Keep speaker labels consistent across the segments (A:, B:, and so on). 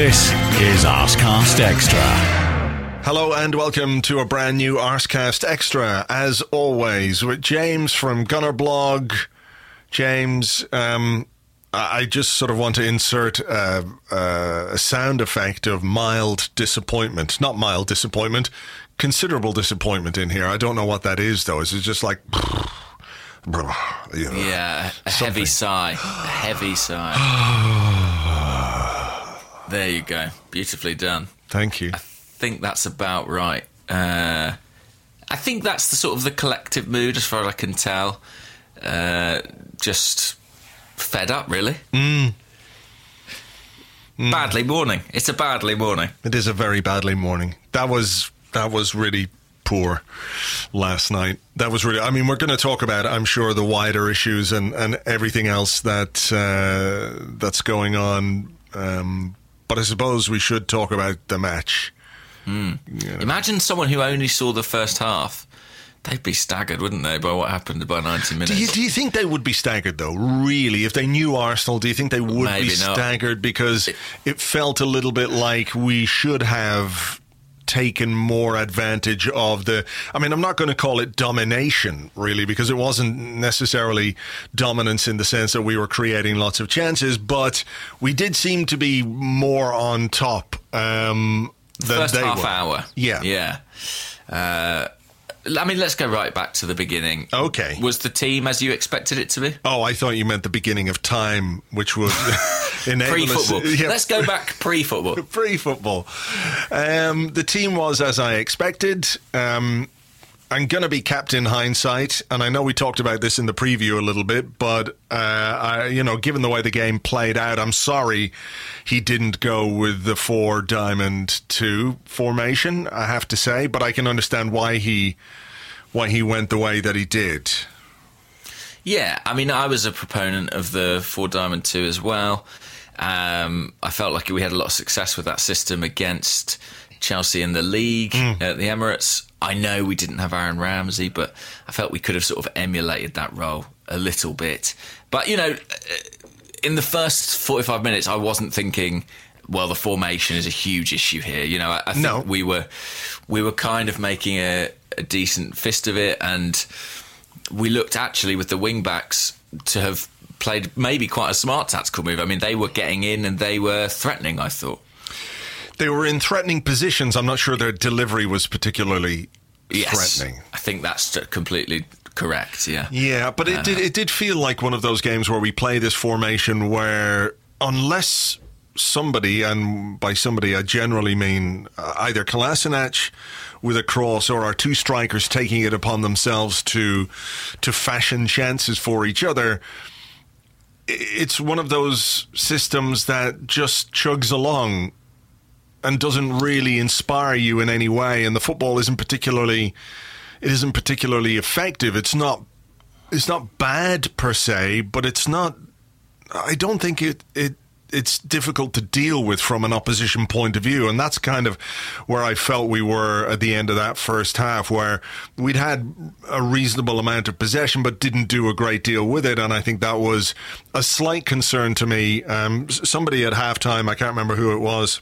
A: This is Arsecast Extra.
B: Hello and welcome to a brand new Arsecast Extra, as always, with James from Gunnerblog. James, um, I I just sort of want to insert uh, uh, a sound effect of mild disappointment. Not mild disappointment, considerable disappointment in here. I don't know what that is, though. Is it just like. you know,
C: Yeah, a
B: Something.
C: heavy sigh. A heavy sigh. there you go. Beautifully done.
B: Thank you.
C: I think that's about right. Uh, I think that's the sort of the collective mood, as far as I can tell. Uh, just fed up, really.
B: Mm.
C: Badly morning. It's a badly morning.
B: It is a very badly morning. That was that was really poor last night. That was really. I mean, we're going to talk about, I'm sure, the wider issues and and everything else that uh, that's going on. Um, but I suppose we should talk about the match. Hmm.
C: Imagine someone who only saw the first half. They'd be staggered, wouldn't they, by what happened by 90 minutes?
B: Do you, do you think they would be staggered though? Really, if they knew Arsenal, do you think they would
C: Maybe
B: be
C: not.
B: staggered because it felt a little bit like we should have taken more advantage of the I mean I'm not going to call it domination really because it wasn't necessarily dominance in the sense that we were creating lots of chances but we did seem to be more on top um than
C: first
B: they
C: half
B: were.
C: hour.
B: Yeah.
C: Yeah. Uh, I mean, let's go right back to the beginning.
B: Okay.
C: Was the team as you expected it to be?
B: Oh, I thought you meant the beginning of time, which was
C: pre football.
B: Yeah,
C: Let's go back pre football.
B: pre football. Um, the team was as I expected. Um, I'm going to be capped in hindsight, and I know we talked about this in the preview a little bit, but uh, I, you know, given the way the game played out, I'm sorry he didn't go with the four diamond two formation. I have to say, but I can understand why he why he went the way that he did.
C: Yeah, I mean, I was a proponent of the four diamond two as well. Um, I felt like we had a lot of success with that system against Chelsea in the league hmm. at the Emirates. I know we didn't have Aaron Ramsey, but I felt we could have sort of emulated that role a little bit. But you know, uh, in the first forty-five minutes, I wasn't thinking. Well, the formation is a huge issue here. You know, I, I think
B: No.
C: we were we were kind of making a, a decent fist of it, and we looked actually with the wing backs to have played maybe quite a smart tactical move. I mean, they were getting in and they were threatening. I thought.
B: They were in threatening positions. I'm not sure their delivery was particularly
C: Yes,
B: threatening.
C: I think that's completely correct. Yeah.
B: Yeah, but it did it did feel like one of those games where we play this formation where unless somebody and by somebody I generally mean uh, either Kolasinac with a cross or our two strikers taking it upon themselves to to fashion chances for each other it's one of those systems that just chugs along and doesn't really inspire you in any way and the football isn't particularly it isn't particularly effective. It's not it's not bad per se but it's not i don't think it it it's difficult to deal with from an opposition point of view. And that's kind of where i felt we were at the end of that first half where we'd had a reasonable amount of possession but didn't do a great deal with it. And i think that was a slight concern to me. Um, somebody at halftime i can't remember who it was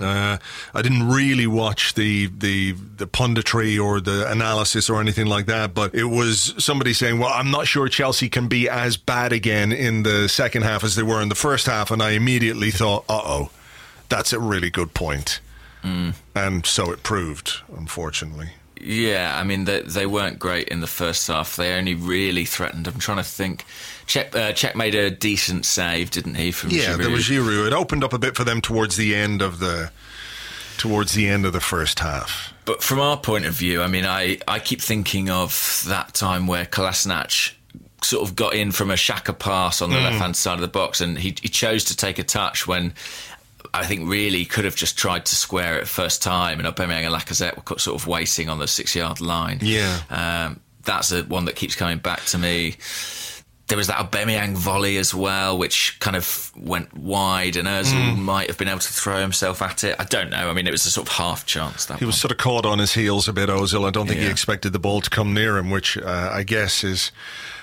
B: uh, I didn't really watch the, the the punditry or the analysis or anything like that, but it was somebody saying, "Well, I'm not sure Chelsea can be as bad again in the second half as they were in the first half," and I immediately thought, "Uh oh." That's a really good point. And so it proved, unfortunately.
C: Yeah, I mean they they weren't great in the first half. They only really threatened. I'm trying to think. Cech, uh, Cech made a decent save, didn't he? From
B: Yeah,
C: Giroud?
B: there was Giroud. It opened up a bit for them towards the end of the towards the end of the first half.
C: But from our point of view, I mean, I, I keep thinking of that time where Kolasinac sort of got in from a Xhaka pass on the left hand side of the box, and he, he chose to take a touch when I think really could have just tried to square it first time, and Aubameyang and Lacazette were sort of waiting on the six yard line.
B: Yeah.
C: um, that's a one that keeps coming back to me. There was that Aubameyang volley as well, which kind of went wide, and Özil might have been able to throw himself at it. I don't know. I mean, it was a sort of half chance. That
B: He was sort of caught on his heels a bit, Ozil. I don't think he expected the ball to come near him, which uh, I guess is,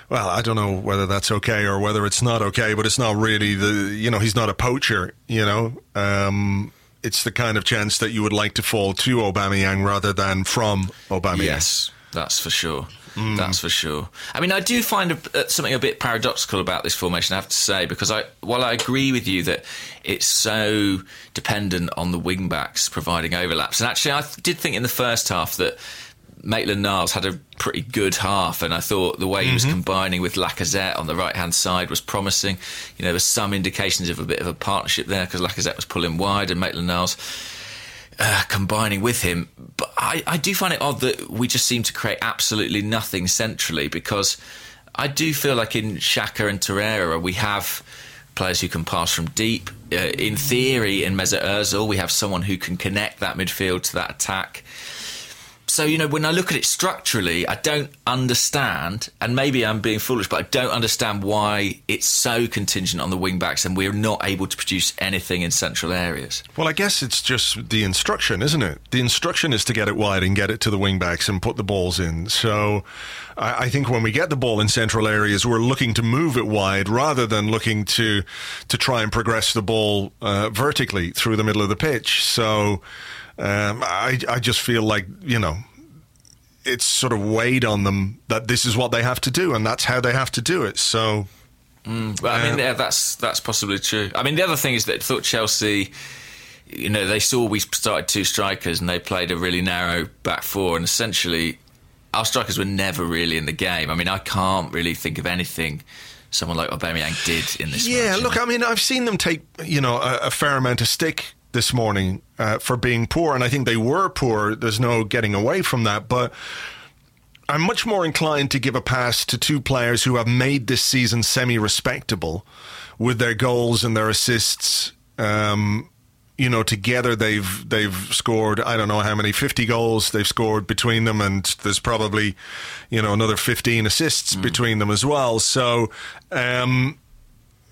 B: well, I don't know whether that's okay or whether it's not okay, but it's not really the, you know, he's not a poacher, you know. Um, it's the kind of chance that you would like to fall to Aubameyang rather than from Aubameyang.
C: Yes, that's for sure. That's for sure. I mean, I do find a, uh, something a bit paradoxical about this formation. I have to say, because I, while I agree with you that it's so dependent on the wing backs providing overlaps, and actually, I did think in the first half that Maitland Niles had a pretty good half, and I thought the way he was combining with Lacazette on the right hand side was promising. You know, there was some indications of a bit of a partnership there because Lacazette was pulling wide and Maitland Niles uh, combining with him. But I, I do find it odd that we just seem to create absolutely nothing centrally because I do feel like in Xhaka and Torreira we have players who can pass from deep. Uh, in theory, in Mesut Ozil, we have someone who can connect that midfield to that attack. So, you know, when I look at it structurally, I don't understand, and maybe I'm being foolish, but I don't understand why it's so contingent on the wing backs and we're not able to produce anything in central areas.
B: Well, I guess it's just the instruction, isn't it? The instruction is to get it wide and get it to the wing backs and put the balls in. So I, I think when we get the ball in central areas, we're looking to move it wide rather than looking to to try and progress the ball uh, vertically through the middle of the pitch. So um, I, I just feel like, you know, it's sort of weighed on them that this is what they have to do and that's how they have to do it. So
C: But I mean, yeah, that's that's possibly true. I mean, the other thing is that I thought Chelsea, you know, they saw we started two strikers and they played a really narrow back four, and essentially our strikers were never really in the game. I mean, I can't really think of anything someone like Aubameyang did in this.
B: Yeah,
C: match, you
B: look,
C: know.
B: I mean, I've seen them take you know a, a fair amount of stick this morning uh, for being poor, and I think they were poor. There's no getting away from that, but. I'm much more inclined to give a pass to two players who have made this season semi-respectable with their goals and their assists. Um, you know, together they've they've scored I don't know how many fifty goals they've scored between them, and there's probably you know another fifteen assists between them as well. So. Um,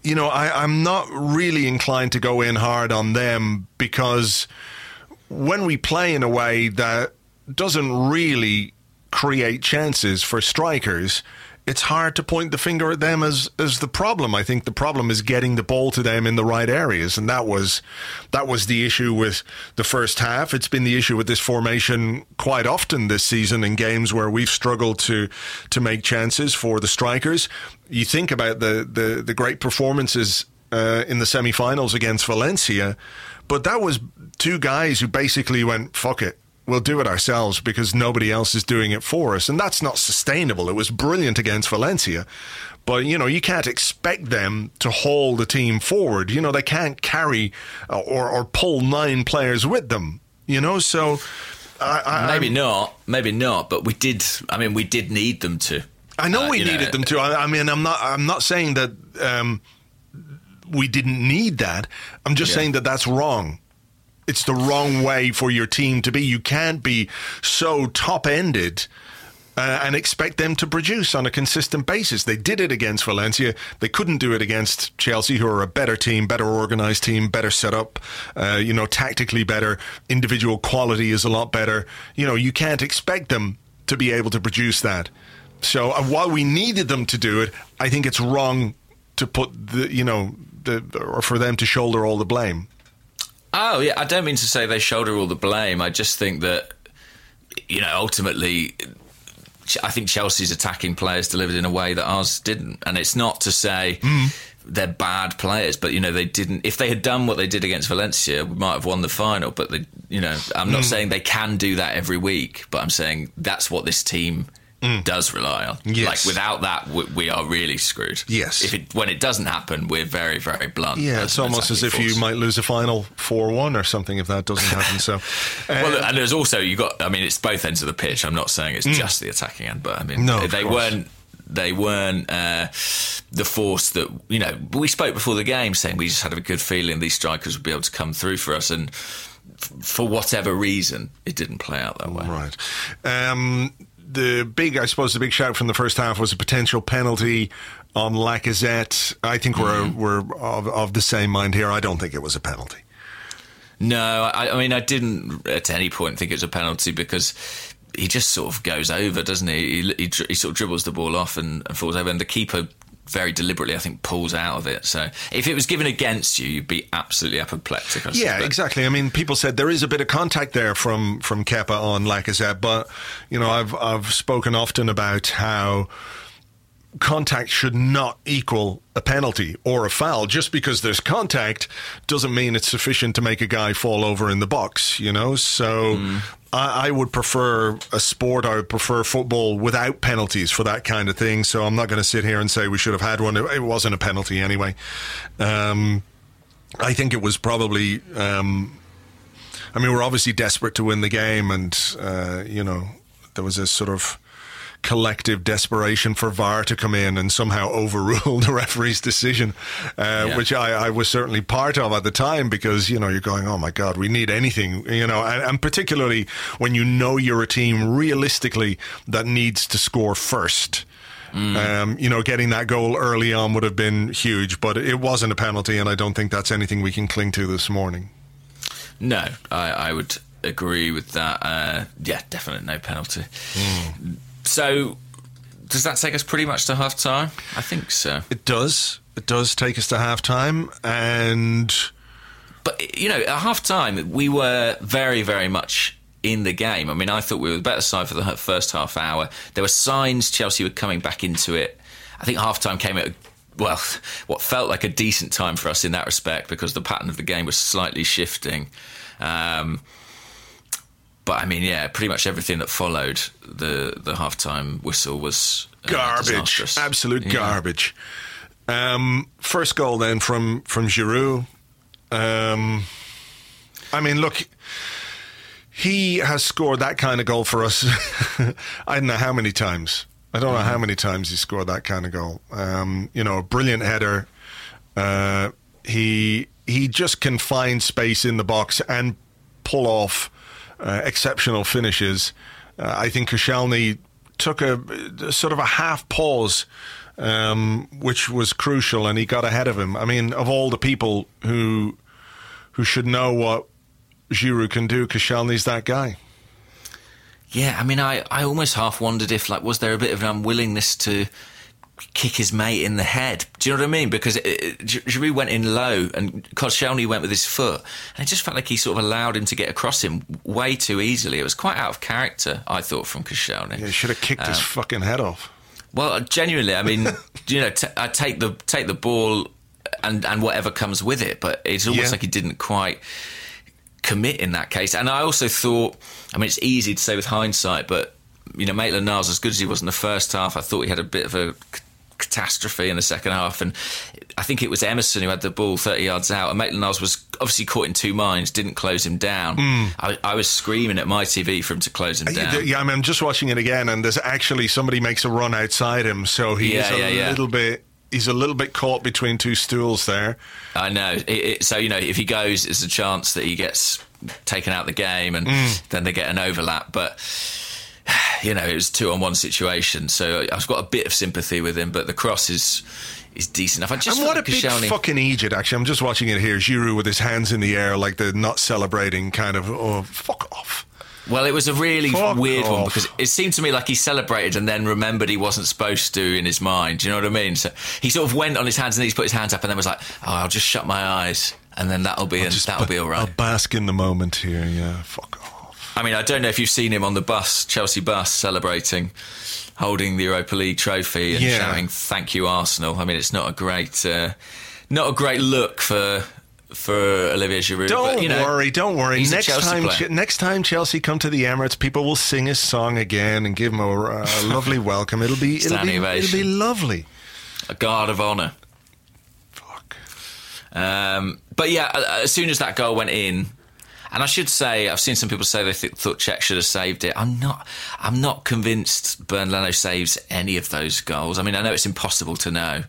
B: you know, I, I'm not really inclined to go in hard on them because when we play in a way that doesn't really create chances for strikers, it's hard to point the finger at them as as the problem. I think the problem is getting the ball to them in the right areas, and that was that was the issue with the first half. It's been the issue with this formation quite often this season in games where we've struggled to to make chances for the strikers. You think about the the, the great performances uh, in the semi-finals against Valencia, but that was two guys who basically went fuck it we'll do it ourselves because nobody else is doing it for us. And that's not sustainable. It was brilliant against Valencia. But, you know, you can't expect them to haul the team forward. You know, they can't carry uh, or, or pull nine players with them, you know? So. I, I,
C: maybe
B: I'm-
C: not, maybe not, but we did. I mean, we did need them to.
B: I know
C: Uh,
B: we
C: you know,
B: needed them to. I, I mean, I'm not. I'm not saying that um, we didn't need that. I'm just
C: Yeah.
B: saying that that's wrong. It's the wrong way for your team to be. You can't be so top ended. Uh, and expect them to produce on a consistent basis. They did it against Valencia. They couldn't do it against Chelsea, who are a better team, better organized team, better set up, uh, you know, tactically better. Individual quality is a lot better. You know, you can't expect them to be able to produce that. So uh, while we needed them to do it, I think it's wrong to put the, you know, the, or for them to shoulder all the blame.
C: Oh yeah, I don't mean to say they shoulder all the blame. I just think that you know ultimately. I think Chelsea's attacking players delivered in a way that ours didn't, and it's not to say they're bad players, but you know they didn't. If they had done what they did against Valencia, we might have won the final. But they, you know, I'm not mm. saying they can do that every week, but I'm saying that's what this team mm. does rely on. Yes. Like without that, we, we, are really screwed.
B: Yes.
C: If it, when it doesn't happen, we're very very blunt.
B: Yeah, it's almost as if force. you might lose a final four one or something if that doesn't happen. So, uh,
C: well, and there's also you got. I mean, it's both ends of the pitch. I'm not saying it's mm. just the attacking end, but I mean, no, they weren't they weren't uh, the force that you know. We spoke before the game saying we just had a good feeling these strikers would be able to come through for us, and f- for whatever reason, it didn't play out that way.
B: Right. Um, the big, I suppose, the big shout from the first half was a potential penalty on Lacazette. I think we're mm-hmm. we're of, of the same mind here. I don't think it was a penalty.
C: No, I, I, mean, I didn't at any point think it was a penalty because he just sort of goes over, doesn't he? He, he, he sort of dribbles the ball off and, and, falls over, and the keeper very deliberately, I think, pulls out of it. So if it was given against you, you'd be absolutely apoplectic.
B: yeah, exactly. I mean, people said there is a bit of contact there from from Kepa on Lacazette, but you know, I've I've spoken often about how contact should not equal a penalty or a foul. Just because there's contact doesn't mean it's sufficient to make a guy fall over in the box, you know? So mm. I, I, would prefer a sport, I would prefer football without penalties for that kind of thing. So I'm not going to sit here and say we should have had one. It, wasn't a penalty anyway. Um, I think it was probably. Um, I mean, we're obviously desperate to win the game, and uh, you know, there was a sort of collective desperation for VAR to come in and somehow overrule the referee's decision, uh, yeah. which I, I, was certainly part of at the time because, you know, you're going, oh my God, we need anything, you know, and, and particularly when you know you're a team realistically that needs to score first. Mm. Um, you know, getting that goal early on would have been huge, but it wasn't a penalty, and I don't think that's anything we can cling to this morning.
C: No, I, I would agree with that. Uh, yeah, definitely no penalty. Mm. So, does that take us pretty much to half time? I think so.
B: It does. It does take us to half time. And.
C: But, you know, at half time, we were very, very much in the game. I mean, I thought we were the better side for the first half hour. There were signs Chelsea were coming back into it. I think half time came at a well, what felt like a decent time for us in that respect because the pattern of the game was slightly shifting. Um, but I mean, yeah, pretty much everything that followed the the halftime whistle was
B: uh, garbage, absolute yeah. garbage. Um, first goal then from from Giroud. Um, I mean, look, he has scored that kind of goal for us. I don't know how many times. I don't know how many times he scored that kind of goal. Um, you know, a brilliant header. Uh, he he just can find space in the box and pull off uh, exceptional finishes. Uh, I think Koscielny took a, sort of a half pause, um, which was crucial, and he got ahead of him. I mean, of all the people who who should know what Giroud can do, Koscielny's that guy.
C: Yeah, I mean, I, I almost half wondered if like was there a bit of an unwillingness to kick his mate in the head. Do you know what I mean? Because Giroud went in low and Koscielny went with his foot, and it just felt like he sort of allowed him to get across him way too easily. It was quite out of character, I thought, from Koscielny.
B: Yeah, he should have kicked um, his fucking head off.
C: Well, genuinely, I mean, you know, t- I take the take the ball and and whatever comes with it, but it's almost yeah. like he didn't quite commit in that case. And I also thought, I mean, it's easy to say with hindsight, but you know, Maitland Niles, as good as he was in the first half, I thought he had a bit of a catastrophe in the second half. And I think it was Emerson who had the ball 30 yards out. And Maitland Niles was obviously caught in two minds, didn't close him down. Mm. I, I, was screaming at my TV for him to close him down.
B: Yeah, I mean, I'm just watching it again, and there's actually somebody makes a run outside him. So he's yeah, a yeah, little yeah. bit. He's a little bit caught between two stools there.
C: I know. It, it, so you know, if he goes, it's a chance that he gets taken out the game, and mm. then they get an overlap. But you know, it was two on one situation. So I've got a bit of sympathy with him, but the cross is is decent enough. I just
B: and what a big fucking idiot! Actually, I'm just watching it here. Giroud with his hands in the air, like the not celebrating kind of. Oh, fuck off.
C: Well, it was a really Fuck weird off. one because it seemed to me like he celebrated and then remembered he wasn't supposed to in his mind. Do you know what I mean? So he sort of went on his hands and knees, put his hands up, and then was like, "Oh, I'll just shut my eyes, and then that'll be that'll be all right."
B: I'll bask in the moment here. Yeah, fuck off.
C: I mean, I don't know if you've seen him on the bus, Chelsea bus, celebrating, holding the Europa League trophy and
B: Yeah.
C: shouting "Thank you, Arsenal." I mean, it's not a great, uh, not a great look for for Olivier Giroud.
B: Don't
C: but, you know,
B: worry, don't worry. Next time. Next time Chelsea come to the Emirates, people will sing his song again and give him a, a lovely welcome. It'll be, it'll be, it'll be lovely.
C: a guard of honour.
B: Fuck.
C: Um, but yeah, as soon as that goal went in, and I should say, I've seen some people say they th- thought Cech should have saved it. I'm not. I'm not convinced Bernd Leno saves any of those goals. I mean, I know it's impossible to know,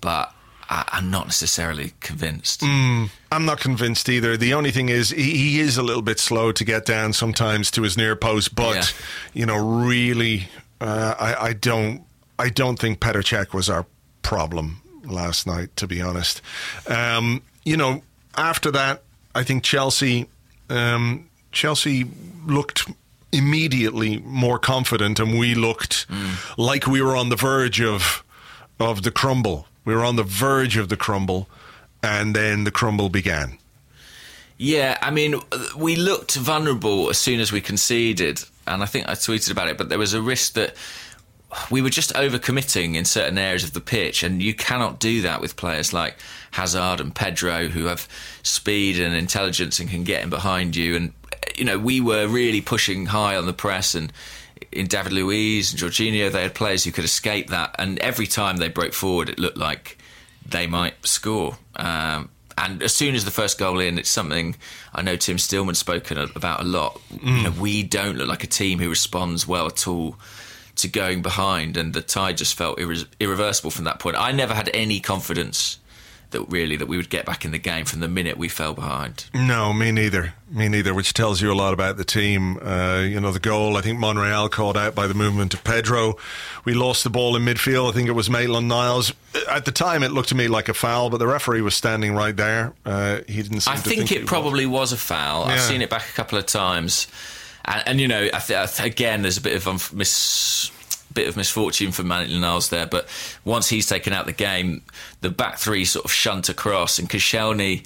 C: but I, I'm not necessarily convinced.
B: I'm not convinced either. The only thing is, he, he is a little bit slow to get down sometimes to his near post. But
C: Yeah.
B: you know, really, uh, I, I don't, I don't think Petr Cech was our problem last night. To be honest, um, you know, after that, I think Chelsea, um, Chelsea looked immediately more confident, and we looked like we were on the verge of of the crumble. We were on the verge of the crumble, and then the crumble began.
C: Yeah, I mean, we looked vulnerable as soon as we conceded, and I think I tweeted about it. But there was a risk that we were just overcommitting in certain areas of the pitch, and you cannot do that with players like Hazard and Pedro, who have speed and intelligence and can get in behind you. And you know, we were really pushing high on the press, and in David Luiz and Jorginho, they had players who could escape that. And every time they broke forward, it looked like they might score. Um, and as soon as the first goal in, it's something I know Tim Stillman's spoken about a lot. You know, we don't look like a team who responds well at all to going behind, and the tie just felt irre- irreversible from that point. I never had any confidence that really that we would get back in the game from the minute we fell behind.
B: No, me neither. Me neither, which tells you a lot about the team. Uh, you know, the goal, I think Monreal called out by the movement of Pedro. We lost the ball in midfield. I think it was Maitland Niles. At the time, it looked to me like a foul, but the referee was standing right there. Uh, he didn't
C: I think,
B: think
C: it probably was a foul. I've seen it back a couple of times, and, and you know, I th- I th- again, there's a bit of um, mis- bit of misfortune for Maitland Niles there. But once he's taken out the game, the back three sort of shunt across, and Koscielny,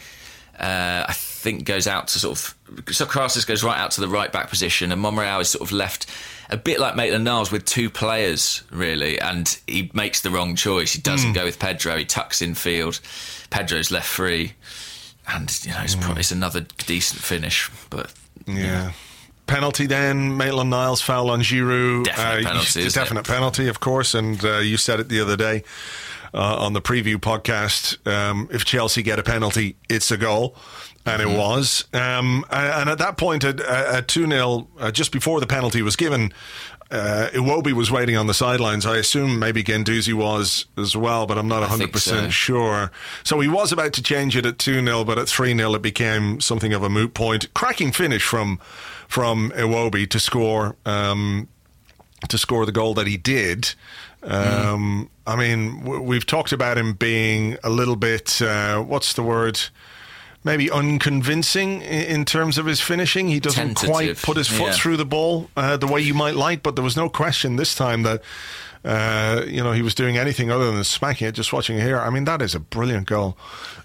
C: uh, I think, goes out to sort of so Krasis goes right out to the right back position, and Monreal is sort of left. A bit like Maitland Niles with two players, really, and he makes the wrong choice. He doesn't go with Pedro. He tucks in field. Pedro's left free and you know it's, pro- it's another decent finish. But
B: Yeah. Penalty then, Maitland Niles foul on Giroud.
C: Definite
B: Uh,
C: penalty,
B: you-
C: isn't it?
B: definite penalty, of course. And uh, you said it the other day uh, on the preview podcast. Um, if Chelsea get a penalty, it's a goal. And
C: Mm-hmm.
B: it was. Um, and at that point, at, at 2 0, uh, just before the penalty was given, uh, Iwobi was waiting on the sidelines. I assume maybe Guendouzi was as well, but I'm not
C: I
B: 100%
C: so.
B: sure. So he was about to change it at 2 0, but at 3 0, it became something of a moot point. Cracking finish from from Iwobi to score um, to score the goal that he did. Um, I mean, w- we've talked about him being a little bit, uh, what's the word? Maybe unconvincing in, in terms of his finishing. He doesn't
C: Tentative,
B: quite put his foot
C: yeah.
B: through the ball uh, the way you might like, but there was no question this time that. Uh, you know, he was doing anything other than smacking it. Just watching it here, I mean, that is a brilliant goal.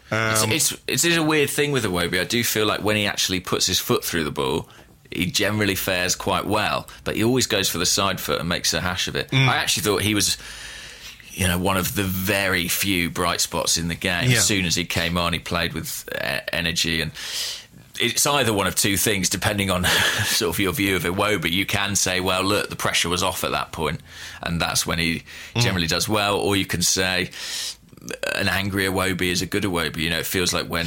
B: Um,
C: it's, it's it's a weird thing with Iwobi. I do feel like when he actually puts his foot through the ball, he generally fares quite well. But he always goes for the side foot and makes a hash of it.
B: Mm.
C: I actually thought he was. You know, one of the very few bright spots in the game.
B: Yeah.
C: As soon as he came on, he played with uh, energy, and it's either one of two things, depending on sort of your view of Iwobi. You can say, well, look, the pressure was off at that point, and that's when he generally does well. Or you can say, an angry Iwobi is a good Iwobi. You know, it feels like when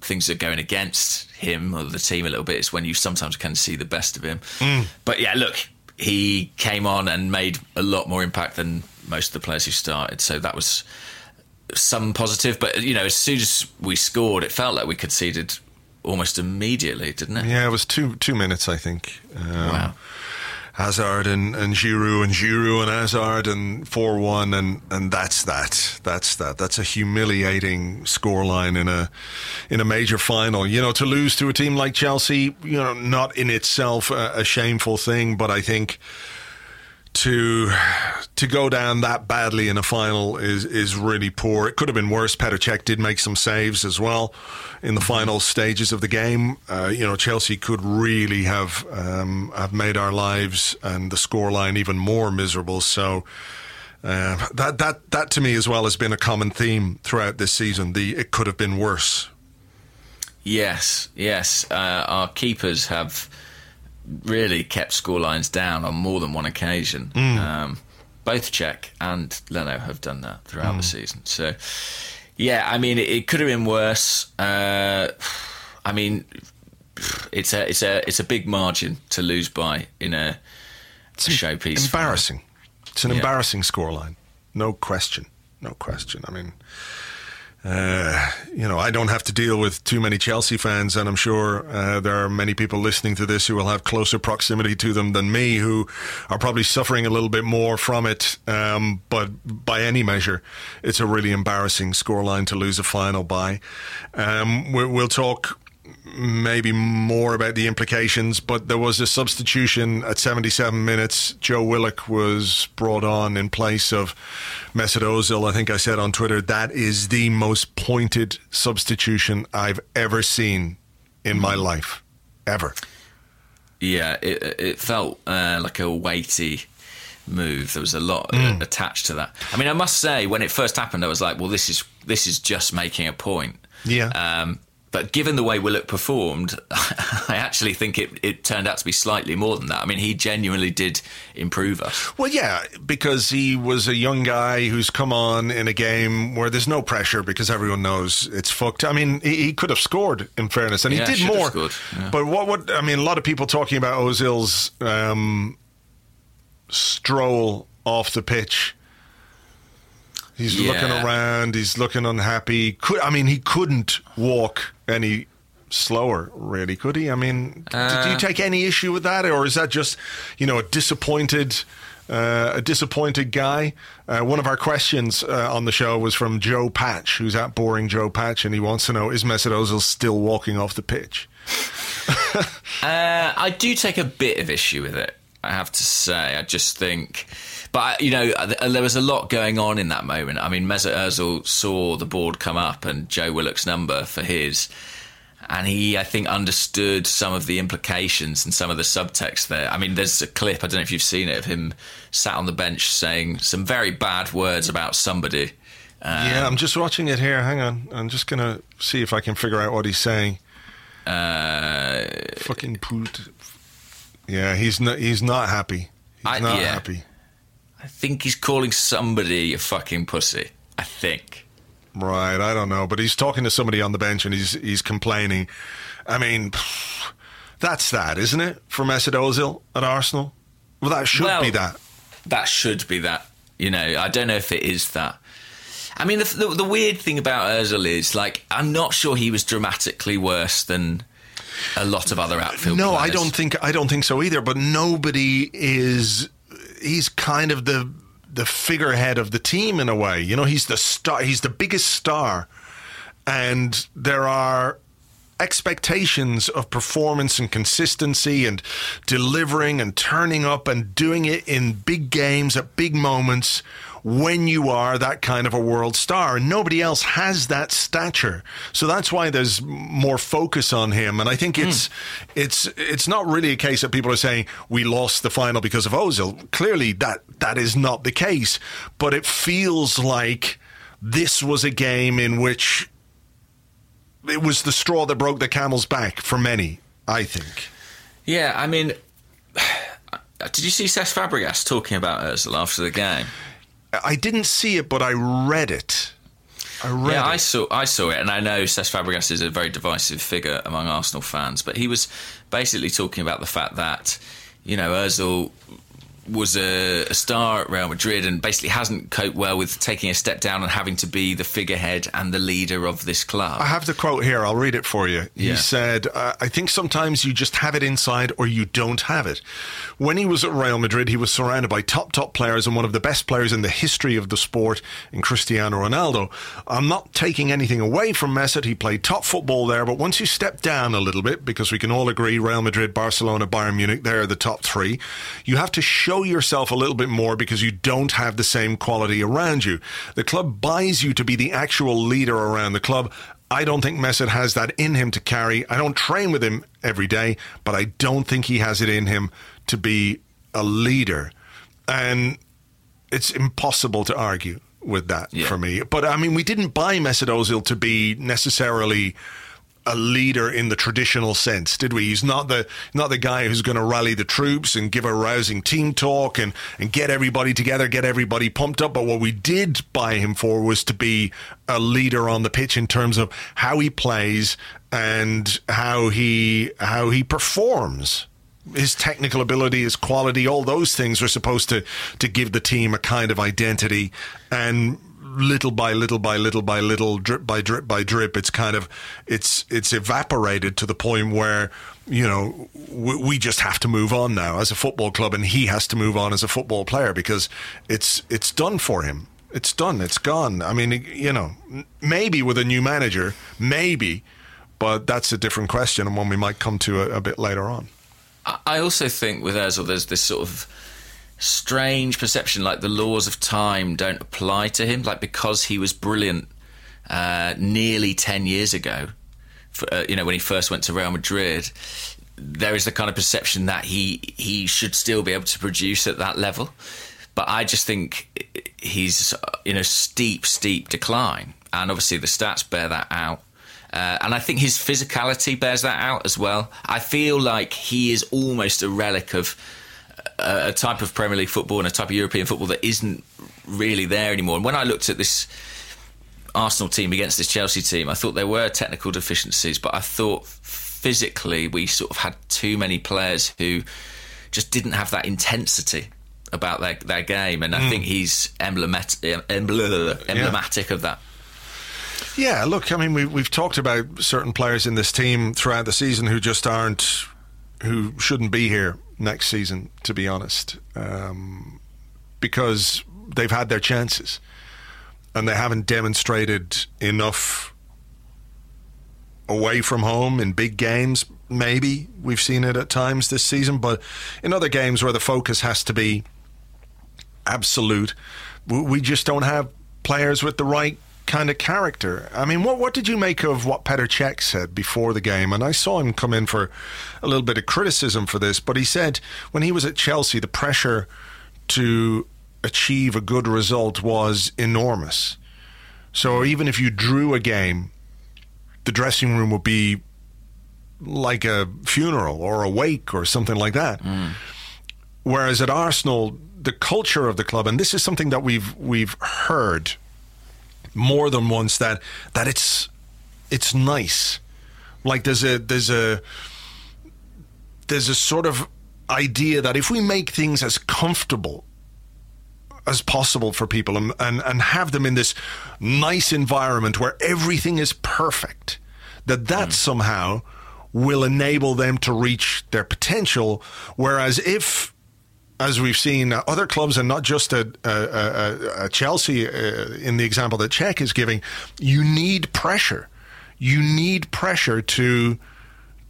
C: things are going against him or the team a little bit, it's when you sometimes can see the best of him. But yeah, look, he came on and made a lot more impact than most of the players who started. So that was some positive. But, you know, as soon as we scored, it felt like we conceded almost immediately, didn't it?
B: Yeah, it was two two minutes, I think. Um,
C: Wow.
B: Hazard and, and Giroud and Giroud and Hazard and four one and and that's that. That's that. That's a humiliating scoreline in a in a major final. You know, to lose to a team like Chelsea, you know, not in itself a, a shameful thing, but I think to to go down that badly in a final is is really poor. It could have been worse. Petr Cech did make some saves as well in the final stages of the game. Uh, you know, Chelsea could really have um, have made our lives and the scoreline even more miserable. So. Uh, that that that to me as well has been a common theme throughout this season. The it could have been worse.
C: Yes, yes. Uh, our keepers have really kept scorelines down on more than one occasion.
B: Mm.
C: Um, both Cech and Leno have done that throughout
B: Mm.
C: the season. So, yeah, I mean, it, it could have been worse. Uh, I mean, it's a it's a it's a big margin to lose by in a, a showpiece.
B: Embarrassing. It's an
C: Yeah.
B: embarrassing scoreline. No question. No question. I mean, uh, you know, I don't have to deal with too many Chelsea fans, and I'm sure uh, there are many people listening to this who will have closer proximity to them than me, who are probably suffering a little bit more from it. Um, but by any measure, it's a really embarrassing scoreline to lose a final by. Um, we, we'll talk maybe more about the implications, but there was a substitution at 77 minutes. Joe Willock was brought on in place of Mesut Ozil. I think I said on Twitter that is the most pointed substitution I've ever seen in my life, ever.
C: Yeah, it, it felt uh, like a weighty move. There was a lot uh, attached to that. I mean, I must say, when it first happened, I was like, "Well, this is this is just making a point."
B: Yeah.
C: Um, but given the way Willock performed, I actually think it, it turned out to be slightly more than that. I mean, he genuinely did improve us.
B: Well, yeah, because he was a young guy who's come on in a game where there's no pressure because everyone knows it's fucked. I mean, he, he could have scored, in fairness, and he
C: Yeah,
B: did more.
C: yeah.
B: But what would I mean? A lot of people talking about Ozil's um, stroll off the pitch. He's
C: Yeah.
B: looking around. He's looking unhappy. Could I mean he couldn't walk any slower, really? Could he? I mean, did
C: Uh,
B: you take any issue with that, or is that just you know a disappointed? Uh, a disappointed guy. Uh, one of our questions uh, on the show was from Joe Patch, who's at Boring Joe Patch, and he wants to know: Is Mesut Ozil still walking off the pitch?
C: Uh, I do take a bit of issue with it. I have to say. I just think, but you know, there was a lot going on in that moment. I mean, Mesut Ozil saw the board come up and Joe Willock's number for his, and he, I think, understood some of the implications and some of the subtext there. I mean, there's a clip. I don't know if you've seen it of him sat on the bench saying some very bad words about somebody.
B: yeah, I'm just watching it here. Hang on, I'm just gonna see if I can figure out what he's saying.
C: Uh,
B: Fucking poot. Yeah, he's not. He's not happy. He's
C: I-
B: not
C: yeah.
B: happy.
C: I think he's calling somebody a fucking pussy. I think.
B: Right, I don't know, but he's talking to somebody on the bench and he's he's complaining. I mean, that's that, isn't it? For Mesut Ozil at Arsenal. Well, that should
C: Well,
B: be that.
C: that should be that. You know, I don't know if it is that. I mean, the, the, the weird thing about Özil is, like, I'm not sure he was dramatically worse than a lot of other outfield
B: No,
C: players.
B: I don't think I don't think so either. But nobody is. He's kind of the the figurehead of the team in a way. You know, he's the star. He's the biggest star, and there are expectations of performance and consistency and delivering and turning up and doing it in big games at big moments when you are that kind of a world star. And nobody else has that stature. So that's why there's more focus on him. And i think it's hmm. it's it's not really a case that people are saying we lost the final because of ozil. Clearly that that is not the case. But it feels like this was a game in which it was the straw that broke the camel's back for many, I think.
C: Yeah, I mean, did you see Cesc Fabregas talking about Özil after the game?
B: I didn't see it, but I read it. I read
C: yeah,
B: it.
C: I saw I saw it, and I know Cesc Fabregas is a very divisive figure among Arsenal fans. But he was basically talking about the fact that you know Özil was a, a star at Real Madrid and basically hasn't coped well with taking a step down and having to be the figurehead and the leader of this club.
B: I have the quote here. I'll read it for you. He
C: Yeah.
B: said, uh, I think sometimes you just have it inside or you don't have it. When he was at Real Madrid, he was surrounded by top, top players and one of the best players in the history of the sport in Cristiano Ronaldo. I'm not taking anything away from Mesut. He played top football there, but once you step down a little bit, because we can all agree Real Madrid, Barcelona, Bayern Munich, they're the top three, you have to show yourself a little bit more because you don't have the same quality around you. The club buys you to be the actual leader around the club. I don't think Mesut has that in him to carry. I don't train with him every day, but I don't think he has it in him to be a leader. And it's impossible to argue with that
C: Yeah.
B: for me. But I mean, we didn't buy Mesut Ozil to be necessarily a leader in the traditional sense, did we? He's not the not the guy who's going to rally the troops and give a rousing team talk and and get everybody together, get everybody pumped up. But what we did buy him for was to be a leader on the pitch in terms of how he plays and how he how he performs his technical ability, his quality, all those things are supposed to to give the team a kind of identity. And little by little by little by little, drip by drip by drip, it's kind of it's it's evaporated to the point where you know we, we just have to move on now as a football club, and he has to move on as a football player because it's it's done for him. It's done. It's gone. I mean, you know, maybe with a new manager, maybe, but that's a different question and one we might come to a, a bit later on.
C: I- also think with Ozil, there's this sort of strange perception, like the laws of time don't apply to him. Like because he was brilliant uh, nearly ten years ago, for, uh, you know, when he first went to Real Madrid, there is the kind of perception that he he should still be able to produce at that level. But I just think he's in a steep, steep decline, and obviously the stats bear that out. Uh, and I think his physicality bears that out as well. I feel like he is almost a relic of a, type of Premier League football and a type of European football that isn't really there anymore. And when I looked at this Arsenal team against this Chelsea team, I thought there were technical deficiencies, but I thought physically we sort of had too many players who just didn't have that intensity about their, their game. And I hmm. think he's emblemat- emblem- emblematic of that.
B: Yeah, look, I mean, we, we've talked about certain players in this team throughout the season who just aren't, who shouldn't be here next season, to be honest, um, because they've had their chances and they haven't demonstrated enough away from home in big games. Maybe we've seen it at times this season, but in other games where the focus has to be absolute, we we just don't have players with the right kind of character. I mean, what what did you make of what Petr Cech said before the game? And I saw him come in for a little bit of criticism for this, but he said when he was at Chelsea, the pressure to achieve a good result was enormous. So even if you drew a game, the dressing room would be like a funeral or a wake or something like that. Mm. Whereas at Arsenal, the culture of the club, and this is something that we've we've heard more than once that that it's it's nice. Like there's a there's a there's a sort of idea that if we make things as comfortable as possible for people and, and, and have them in this nice environment where everything is perfect, that that mm. somehow will enable them to reach their potential. Whereas if as we've seen uh, other clubs, and not just a, a, a Chelsea, uh, in the example that Cech is giving, you need pressure. You need pressure to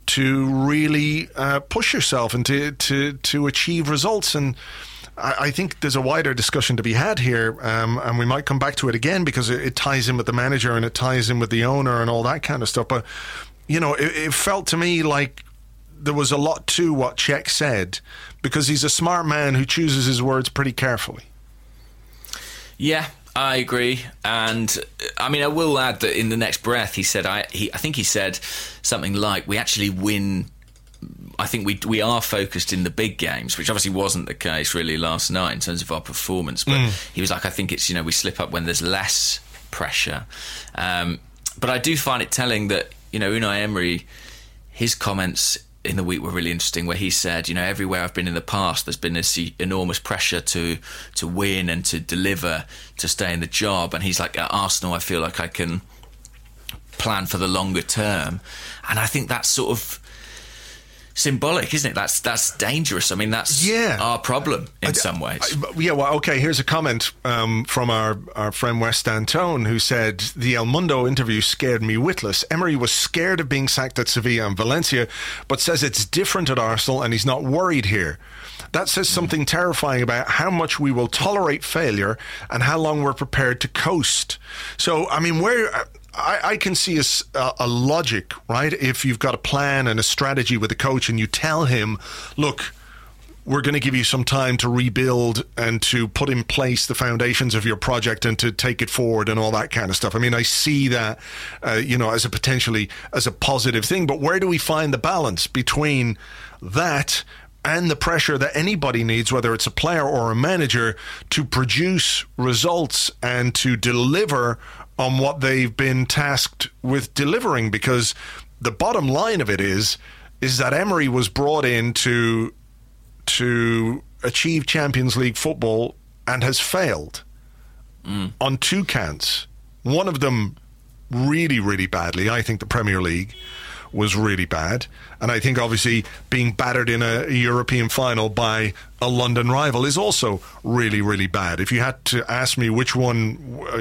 B: to really uh, push yourself and to, to to achieve results. And I, I think there's a wider discussion to be had here, um, and we might come back to it again because it, it ties in with the manager and it ties in with the owner and all that kind of stuff. But you know, it, it felt to me like there was a lot to what Cech said because he's a smart man who chooses his words pretty carefully.
C: Yeah, I agree, and uh, I mean, I will add that in the next breath, he said, "I." He, I think he said something like, "We actually win." I think we we are focused in the big games, which obviously wasn't the case really last night in terms of our performance. But he was like, "I think it's you know we slip up when there's less pressure." Um, but I do find it telling that you know Unai Emery, his comments in the week were really interesting where he said you know everywhere I've been in the past there's been this enormous pressure to to win and to deliver to stay in the job. And he's like at Arsenal I feel like I can plan for the longer term. And I think that's sort of symbolic, isn't it? That's that's dangerous. I mean, that's
B: Yeah.
C: our problem in
B: I-
C: some ways.
B: I- yeah, well, okay. Here's a comment um, from our, our friend West Antone who said the El Mundo interview scared me witless. Emery was scared of being sacked at Sevilla and Valencia, but says it's different at Arsenal and he's not worried here. That says something terrifying about how much we will tolerate failure and how long we're prepared to coast. So, I mean, where. I, I can see a logic, right? If you've got a plan and a strategy with a coach and you tell him, look, we're going to give you some time to rebuild and to put in place the foundations of your project and to take it forward and all that kind of stuff. I mean, I see that, uh, you know, as a potentially as a positive thing. But where do we find the balance between that and the pressure that anybody needs, whether it's a player or a manager, to produce results and to deliver on what they've been tasked with delivering? Because the bottom line of it is is that Emery was brought in to to achieve Champions League football and has failed mm. on two counts. One of them really, really badly. I think the Premier League was really bad. And I think obviously being battered in a European final by a London rival is also really, really bad. If you had to ask me which one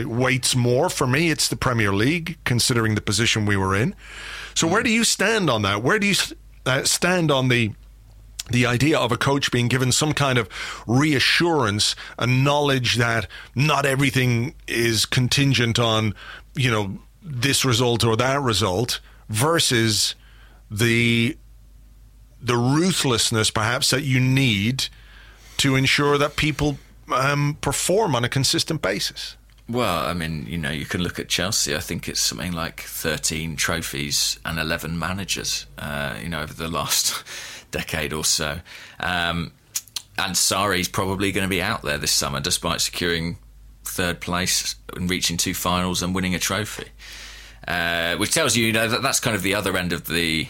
B: weights more, for me, it's the Premier League, considering the position we were in. So where do you stand on that? Where do you uh, stand on the the idea of a coach being given some kind of reassurance and knowledge that not everything is contingent on, you know, this result or that result versus the the ruthlessness perhaps that you need to ensure that people um, perform on a consistent basis.
C: Well, I mean, you know, you can look at Chelsea. I think it's something like 13 trophies and 11 managers, uh, you know, over the last decade or so. Um, and Sarri's probably going to be out there this summer, despite securing third place and reaching two finals and winning a trophy. Uh, which tells you, you know, that that's kind of the other end of the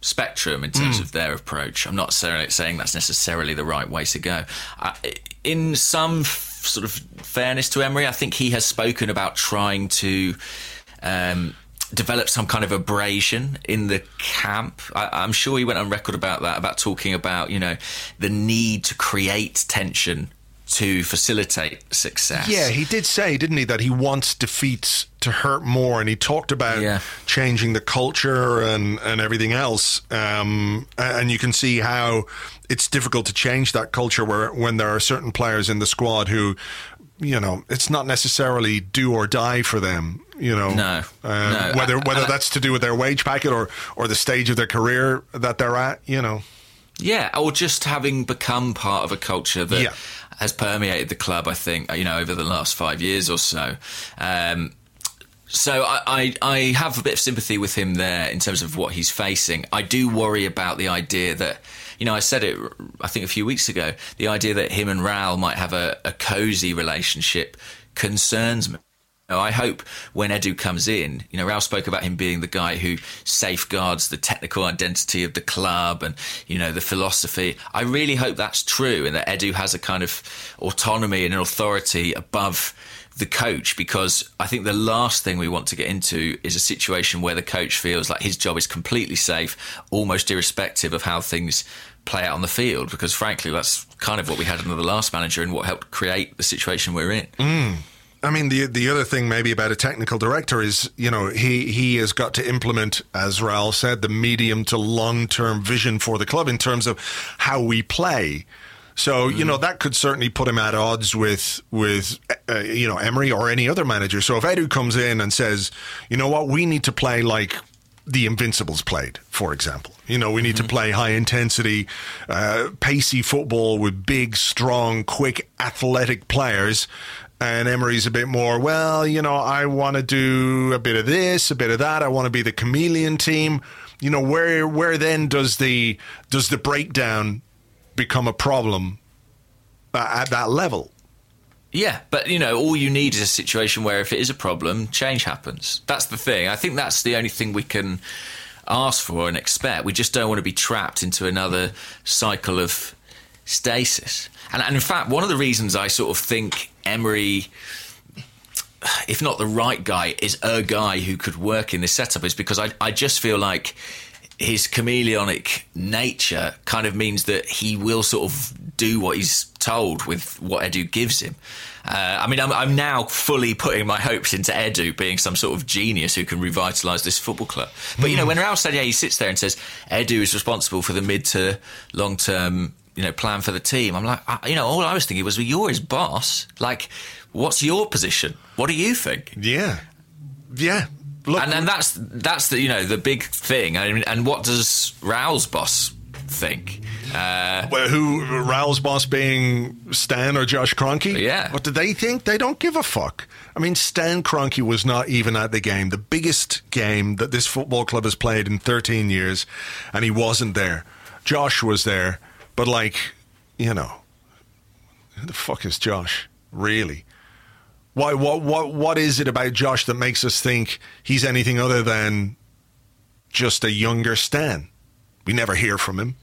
C: spectrum in terms of their approach. I'm not saying that's necessarily the right way to go. Uh, in some f- sort of fairness to Emery, I think he has spoken about trying to. Um, develop some kind of abrasion in the camp. I, I'm sure he went on record about that, about talking about you know the need to create tension to facilitate success.
B: Yeah, he did say, didn't he, that he wants defeats to hurt more, and he talked about
C: Yeah.
B: changing the culture and and everything else. Um, and you can see how it's difficult to change that culture where when there are certain players in the squad who. You know, it's not necessarily do or die for them. You know,
C: No,
B: Um,
C: no.
B: whether whether
C: I-
B: that's to do with their wage packet or or the stage of their career that they're at. You know,
C: Yeah, or just having become part of a culture that
B: Yeah.
C: has permeated the club. I think you know over the last five years or so. Um, so I, I, I have a bit of sympathy with him there in terms of what he's facing. I do worry about the idea that, you know, I said it, I think a few weeks ago, the idea that him and Raul might have a, a cozy relationship concerns me. I hope when Edu comes in, you know, Raul spoke about him being the guy who safeguards the technical identity of the club and, you know, the philosophy. I really hope that's true and that Edu has a kind of autonomy and an authority above the coach because I think the last thing we want to get into is a situation where the coach feels like his job is completely safe, almost irrespective of how things play out on the field. Because frankly, that's kind of what we had under the last manager and what helped create the situation we're in. Mm.
B: I mean, the the other thing maybe about a technical director is, you know, he he has got to implement, as Raul said, the medium to long term vision for the club in terms of how we play. So you know that could certainly put him at odds with with uh, you know Emery or any other manager. So if Edu comes in and says, you know what, we need to play like the Invincibles played, for example. You know, we need to play high intensity, uh, pacey football with big, strong, quick, athletic players. And Emery's a bit more, well, you know, I want to do a bit of this, a bit of that. I want to be the chameleon team. You know, where where then does the does the breakdown become a problem at that level?
C: Yeah, but you know, all you need is a situation where if it is a problem, change happens. That's the thing. I think that's the only thing we can ask for and expect. We just don't want to be trapped into another cycle of stasis. And, and in fact, one of the reasons I sort of think Emery, if not the right guy, is a guy who could work in this setup is because I, I just feel like his chameleonic nature kind of means that he will sort of do what he's told with what Edu gives him. Uh, I mean, I'm, I'm, now fully putting my hopes into Edu being some sort of genius who can revitalise this football club. But, you know, when Raul Sanllehi sits there and says Edu is responsible for the mid to long term, you know, plan for the team, I'm like, I, you know, all I was thinking was, well, you're his boss. Like, what's your position? What do you think?
B: Yeah. Yeah.
C: Look, and, and that's that's the you know the big thing. I mean, and what does Raul's boss think?
B: Uh, well, who Raul's boss being Stan or Josh Kroenke?
C: Yeah.
B: What do they think? They don't give a fuck. I mean, Stan Kroenke was not even at the game, the biggest game that this football club has played in 13 years, and he wasn't there. Josh was there, but like, you know, who the fuck is Josh? Really? Why? What? What? What is it about Josh that makes us think he's anything other than just a younger Stan? We never hear from him.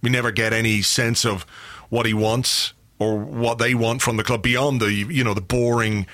B: We never get any sense of what he wants or what they want from the club beyond the you know the boring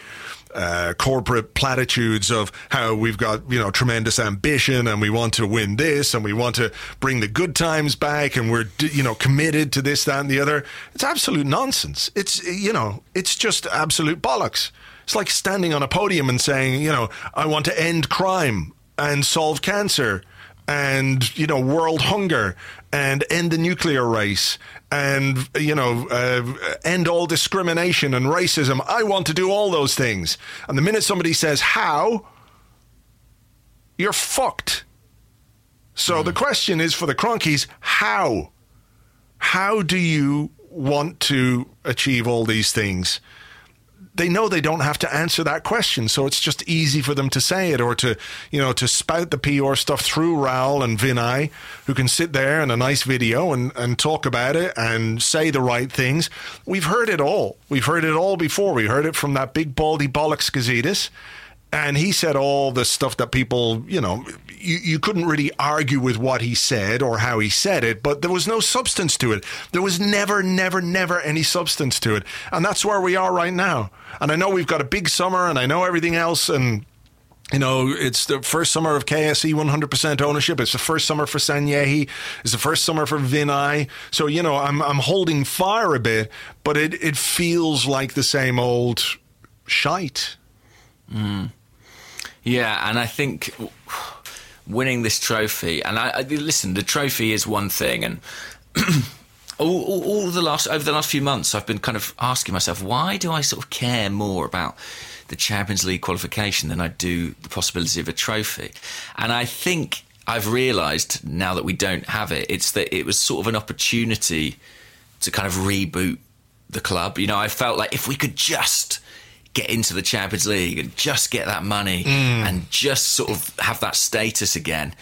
B: uh, corporate platitudes of how we've got you know tremendous ambition and we want to win this and we want to bring the good times back and we're you know committed to this that and the other. It's absolute nonsense. It's you know it's just absolute bollocks. It's like standing on a podium and saying you know I want to end crime and solve cancer and you know world hunger and end the nuclear race and you know uh, end all discrimination and racism. I want to do all those things. And the minute somebody says how? you're fucked. So mm. the question is for the Kroenkes how? How do you want to achieve all these things they know they don't have to answer that question. So it's just easy for them to say it or to, you know, to spout the PR stuff through Raul and Vinai, who can sit there in a nice video and, and talk about it and say the right things. We've heard it all. We've heard it all before. We heard it from that big baldy bollocks. And he said all the stuff that people, you know, you, you couldn't really argue with what he said or how he said it, but there was no substance to it. There was never, never, never any substance to it. And that's where we are right now. And I know we've got a big summer and I know everything else and you know, it's the first summer of KSE 100% ownership. It's the first summer for Sanllehi. It's the first summer for Vinai. So, you know, I'm, I'm holding fire a bit, but it, it feels like the same old shite.
C: Mm. Yeah, and I think winning this trophy, and I, I listen, the trophy is one thing, and all, all, all, the last over the last few months, I've been kind of asking myself, why do I sort of care more about the Champions League qualification than I do the possibility of a trophy? And I think I've realised now that we don't have it, it's that it was sort of an opportunity to kind of reboot the club. You know, I felt like if we could just get into the Champions League and just get that money mm. and just sort of have that status again,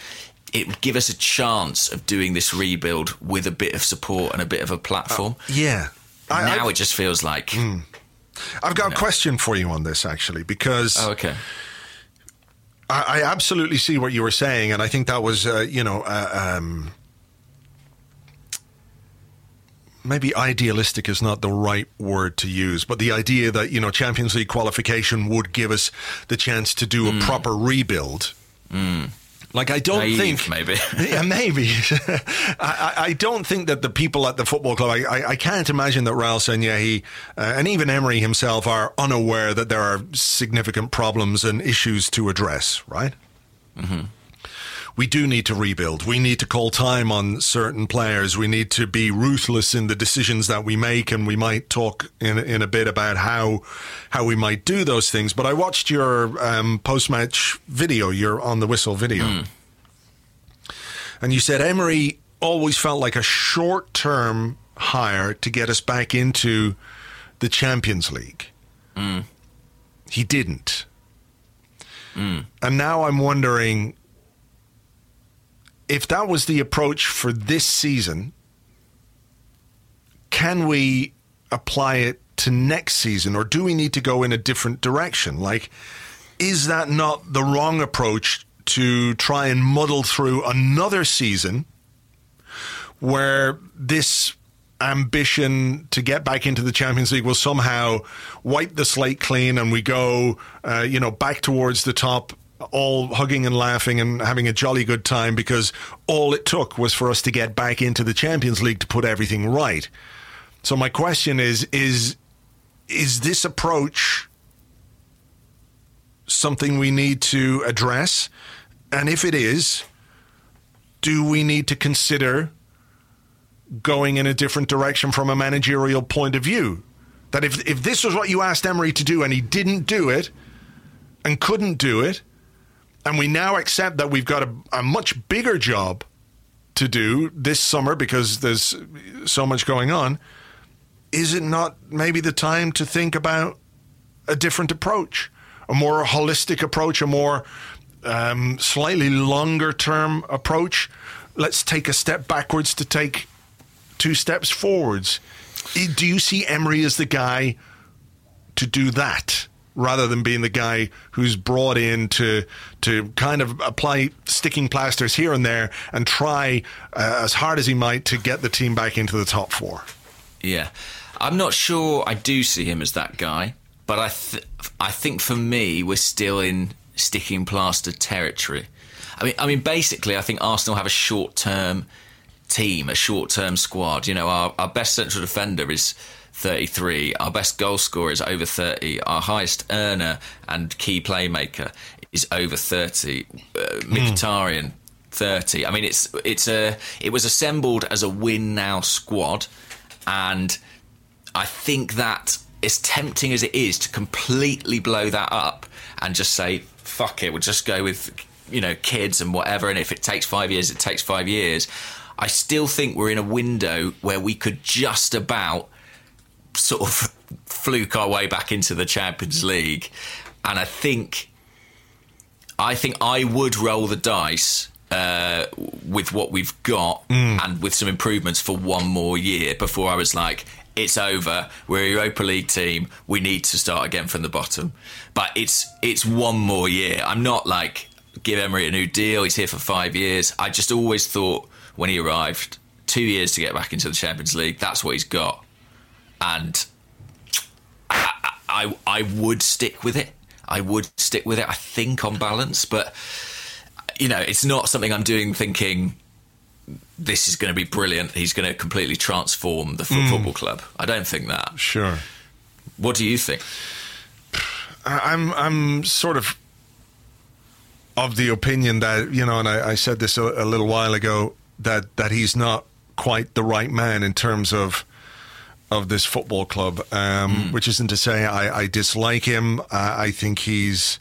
C: it would give us a chance of doing this rebuild with a bit of support and a bit of a platform.
B: Uh, yeah.
C: Now I, it just feels like. Mm.
B: I've got a know. question for you on this actually because.
C: Oh, okay.
B: I, I, absolutely see what you were saying, and I think that was, uh, you know, uh, um, maybe idealistic is not the right word to use, but the idea that, you know, Champions League qualification would give us the chance to do a mm. proper rebuild.
C: Mm.
B: Like I don't
C: Naive,
B: think
C: maybe
B: yeah maybe I, I, don't think that the people at the football club I, I, I can't imagine that Raul Sanllehi uh, and even Emery himself are unaware that there are significant problems and issues to address right
C: mm-hmm
B: we do need to rebuild. We need to call time on certain players. We need to be ruthless in the decisions that we make, and we might talk in in a bit about how how we might do those things. But I watched your um, post match video, your on the whistle video, mm. and you said Emery always felt like a short term hire to get us back into the Champions League.
C: Mm.
B: He didn't.
C: Mm.
B: And now I'm wondering if that was the approach for this season, can we apply it to next season or do we need to go in a different direction? Like, is that not the wrong approach to try and muddle through another season where this ambition to get back into the Champions League will somehow wipe the slate clean and we go, uh, you know, back towards the top all hugging and laughing and having a jolly good time because all it took was for us to get back into the Champions League to put everything right. So my question is is is this approach something we need to address? And if it is, do we need to consider going in a different direction from a managerial point of view? That if if this was what you asked Emery to do and he didn't do it and couldn't do it, and we now accept that we've got a, a much bigger job to do this summer because there's so much going on, is it not maybe the time to think about a different approach, a more holistic approach, a more um, slightly longer term approach? Let's take a step backwards to take two steps forwards. Do you see Emery as the guy to do that? Rather than being the guy who's brought in to to kind of apply sticking plasters here and there and try uh, as hard as he might to get the team back into the top four.
C: Yeah, I'm not sure I do see him as that guy, but I th- I think for me we're still in sticking plaster territory. I mean, I mean, basically, I think Arsenal have a short term team, a short term squad. You know, our, our best central defender is 33. Our best goal scorer is over 30. Our highest earner and key playmaker is over 30. Uh, Mkhitaryan, 30. I mean, it's it's a it was assembled as a win now squad, and I think that as tempting as it is to completely blow that up and just say fuck it, we'll just go with you know kids and whatever, and if it takes five years, it takes five years. I still think we're in a window where we could just about sort of fluke our way back into the Champions League, and I think I think I would roll the dice uh, with what we've got mm. and with some improvements for one more year before I was like, it's over. We're a Europa League team. We need to start again from the bottom. But it's it's one more year. I'm not like give Emery a new deal. He's here for five years. I just always thought when he arrived, two years to get back into the Champions League. That's what he's got and I, I, I would stick with it. I would stick with it. I think on balance, but you know, it's not something I'm doing thinking this is going to be brilliant. He's going to completely transform the mm. football club. I don't think that.
B: Sure.
C: What do you think?
B: I'm I'm sort of of the opinion that you know, and I, I said this a, a, little while ago that that he's not quite the right man in terms of of this football club, um, mm. which isn't to say I, I dislike him. Uh, I think he's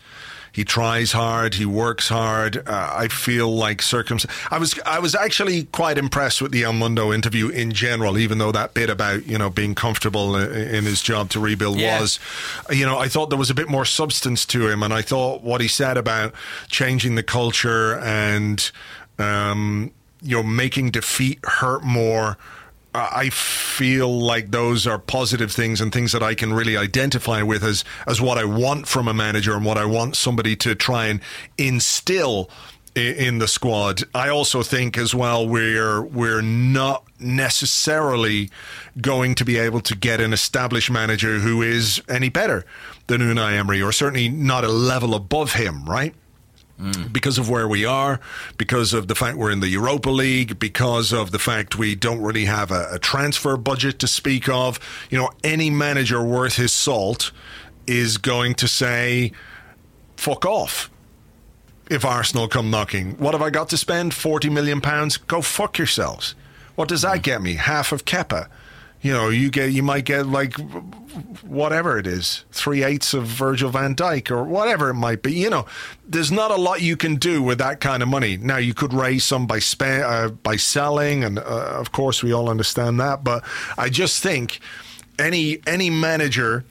B: he tries hard, he works hard. Uh, I feel like circumstance. I was I was actually quite impressed with the El Mundo interview in general, even though that bit about you know being comfortable in his job to rebuild yeah. was, you know, I thought there was a bit more substance to him, and I thought what he said about changing the culture and um, you know making defeat hurt more I feel like those are positive things and things that I can really identify with as as what I want from a manager and what I want somebody to try and instill in the squad. I also think as well we're we're not necessarily going to be able to get an established manager who is any better than Unai Emery or certainly not a level above him, right? Mm. Because of where we are, because of the fact we're in the Europa League, because of the fact we don't really have a, a transfer budget to speak of, you know, any manager worth his salt is going to say, fuck off if Arsenal come knocking. What have I got to spend? 40 million pounds? Go fuck yourselves. What does that mm. get me? Half of Kepa you know, you get you might get like whatever it is, three eighths of Virgil van Dijk or whatever it might be. You know, there's not a lot you can do with that kind of money. Now you could raise some by spe- uh, by selling, and uh, of course we all understand that. But I just think any any manager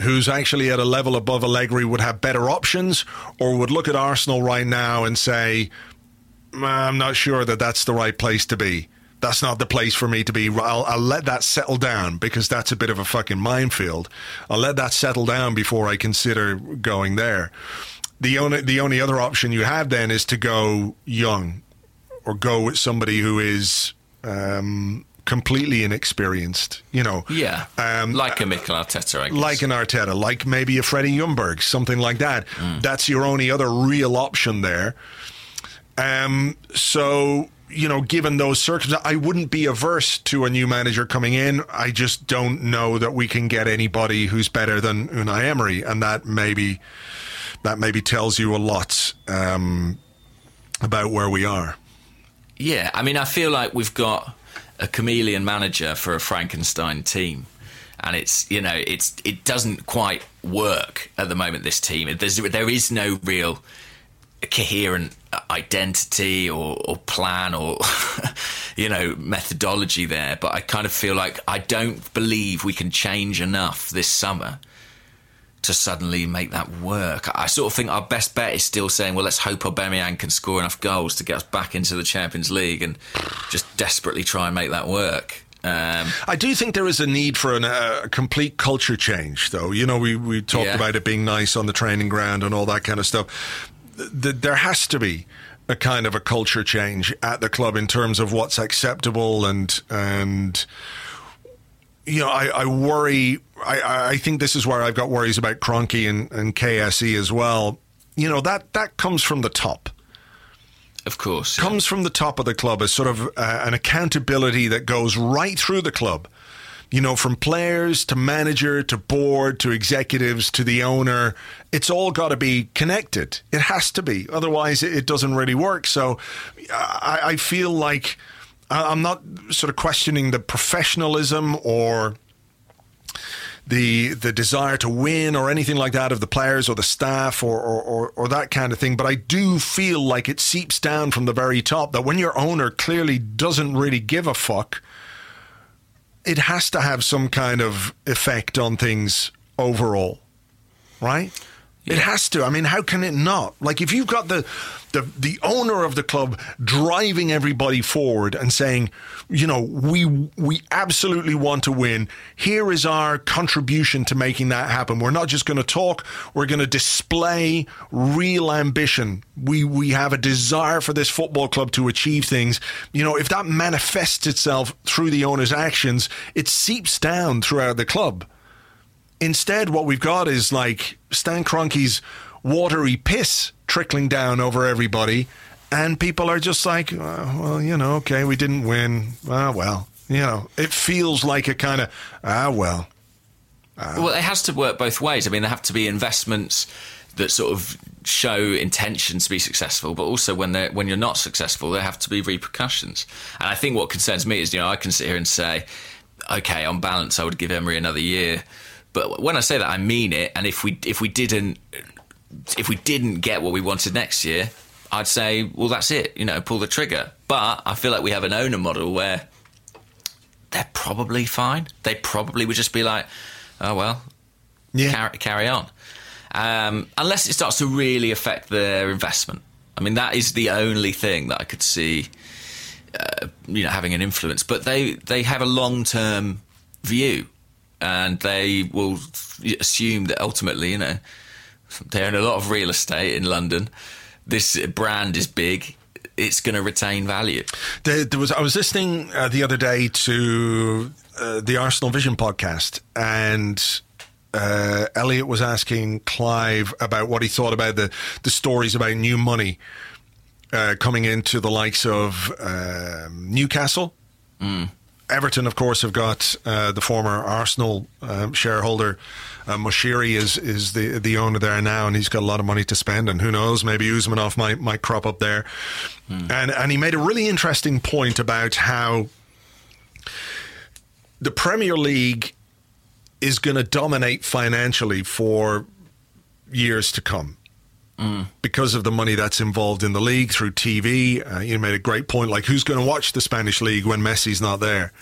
B: who's actually at a level above Allegri would have better options, or would look at Arsenal right now and say, "I'm not sure that that's the right place to be." That's not the place for me to be. I'll, I'll, let that settle down because that's a bit of a fucking minefield. I'll let that settle down before I consider going there. The only the only other option you have then is to go young, or go with somebody who is um, completely inexperienced. You know,
C: Yeah.
B: Um,
C: like a Mikel Arteta, I guess.
B: like an Arteta, like maybe a Freddie Ljungberg, something like that. That's your only other real option there. Um, so you know, given those circumstances, I wouldn't be averse to a new manager coming in. I just don't know that we can get anybody who's better than Unai Emery, and that maybe that maybe tells you a lot um, about where we are.
C: Yeah, I mean, I feel like we've got a chameleon manager for a Frankenstein team, and it's you know it's it doesn't quite work at the moment. This team, there's there is no real coherent identity or, or plan or you know methodology there. But I kind of feel like I don't believe we can change enough this summer to suddenly make that work. I sort of think our best bet is still saying, well, let's hope Aubameyang can score enough goals to get us back into the Champions League and just desperately try and make that work. Um,
B: I do think there is a need for an, uh, a complete culture change, though. You know, we, we talked
C: Yeah.
B: about it being nice on the training ground and all that kind of stuff. Th- th- there has to be a kind of a culture change at the club in terms of what's acceptable and and you know, I, I worry. I, I think this is where I've got worries about Kroenke and, and KSE as well. You know that that comes from the top
C: of course, yeah.
B: comes from the top of the club as sort of uh, an accountability that goes right through the club. You know, from players to manager to board to executives to the owner, it's all got to be connected. It has to be, otherwise it, doesn't really work. So, I, I feel like I'm not sort of questioning the professionalism or the the desire to win or anything like that of the players or the staff or, or, or, or that kind of thing. But I do feel like it seeps down from the very top that when your owner clearly doesn't really give a fuck, it has to have some kind of effect on things overall, right? It has to. I mean, how can it not? Like, if you've got the, the the owner of the club driving everybody forward and saying, you know, we we absolutely want to win. Here is our contribution to making that happen. We're not just going to talk. We're going to display real ambition. We we have a desire for this football club to achieve things. You know, if that manifests itself through the owner's actions, it seeps down throughout the club. Instead, what we've got is like Stan Kroenke's watery piss trickling down over everybody, and people are just like, uh, well, you know, okay, we didn't win. Ah, well, you know, it feels like a kind of, ah, well.
C: Well, it has to work both ways. I mean, there have to be investments that sort of show intentions to be successful, but also when they when you're not successful, there have to be repercussions. And I think what concerns me is, you know, I can sit here and say, okay, on balance, I would give Emery another year, but when I say that, I mean it. And if we if we didn't if we didn't get what we wanted next year, I'd say, well, that's it. You know, pull the trigger. But I feel like we have an owner model where they're probably fine. They probably would just be like, oh well,
B: Yeah.
C: carry, carry on. Um, unless it starts to really affect their investment. I mean, that is the only thing that I could see, uh, you know, having an influence. But they they have a long term view, and they will assume that ultimately, you know, they own a lot of real estate in London. This brand is big. It's going to retain value.
B: There, there was I was listening uh, the other day to uh, the Arsenal Vision podcast, and uh, Elliot was asking Clive about what he thought about the the stories about new money uh, coming into the likes of um, Newcastle. Everton, of course, have got uh, the former Arsenal um, shareholder uh, Moshiri is is the the owner there now, and he's got a lot of money to spend. And who knows, maybe Usmanov might might crop up there. And and he made a really interesting point about how the Premier League is going to dominate financially for years to come because of the money that's involved in the league through TV. Uh, you made a great point. Like, who's going to watch the Spanish league when Messi's not there?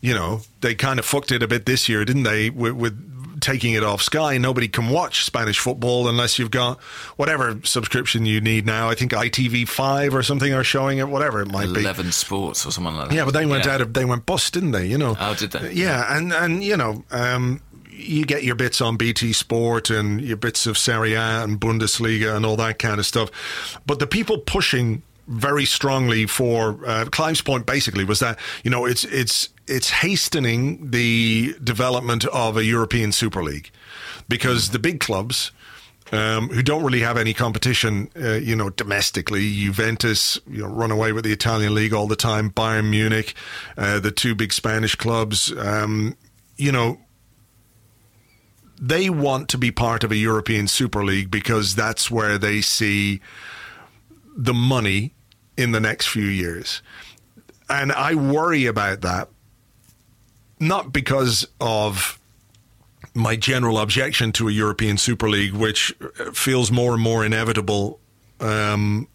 B: You know, they kind of fucked it a bit this year, didn't they? With, with taking it off Sky, nobody can watch Spanish football unless you've got whatever subscription you need now. I think ITV five or something are showing it, whatever it might be.
C: Eleven Sports or something like that.
B: Yeah, but they went
C: Yeah.
B: out of they went bust, didn't they? You know.
C: Oh, did they?
B: Yeah, and and you know, um, you get your bits on BT Sport and your bits of Serie A and Bundesliga and all that kind of stuff. But the people pushing very strongly for uh, Clive's point. Basically, was that you know it's it's it's hastening the development of a European Super League because the big clubs. Um, who don't really have any competition, uh, you know, domestically. Juventus, you know, run away with the Italian league all the time. Bayern Munich, uh, the two big Spanish clubs. Um, you know, they want to be part of a European Super League because that's where they see the money in the next few years. And I worry about that, not because of my general objection to a European Super League, which feels more and more inevitable. Um,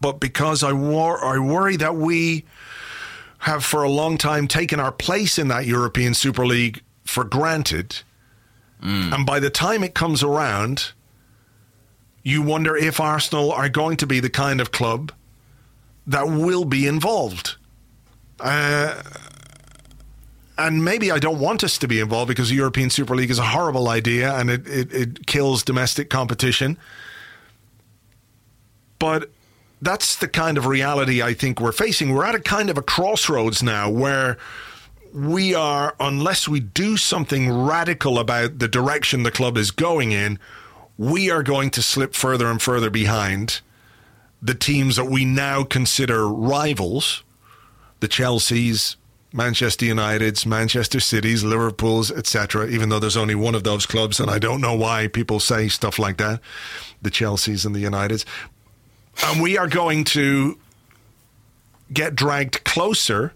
B: but because I, wor- I worry that we have for a long time taken our place in that European Super League for granted. Mm. And by the time it comes around, you wonder if Arsenal are going to be the kind of club that will be involved. Uh, and maybe I don't want us to be involved because the European Super League is a horrible idea and it, it, it kills domestic competition. But that's the kind of reality I think we're facing. We're at a kind of a crossroads now where we are, unless we do something radical about the direction the club is going in, we are going to slip further and further behind the teams that we now consider rivals the Chelseas, Manchester Uniteds, Manchester Cities, Liverpools, etc. Even though there's only one of those clubs, and I don't know why people say stuff like that, the Chelseas and the Uniteds. And we are going to get dragged closer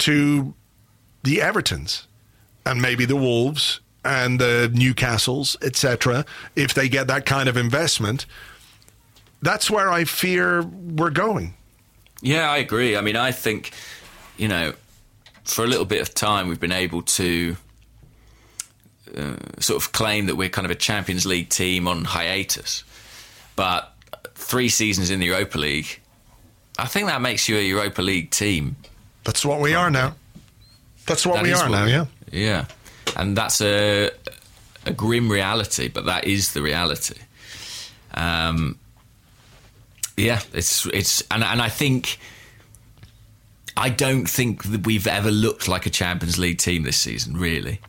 B: to the Evertons and maybe the Wolves and the Newcastles, etc. If they get that kind of investment, that's where I fear we're going.
C: Yeah, I agree. I mean, I think you know, for a little bit of time, we've been able to uh, sort of claim that we're kind of a Champions League team on hiatus. But three seasons in the Europa League, I think that makes you a Europa League team.
B: That's what we are now. That's what that we are what now, yeah.
C: Yeah. And that's a a grim reality, but that is the reality. Um, yeah, it's it's and and I think I don't think that we've ever looked like a Champions League team this season, really.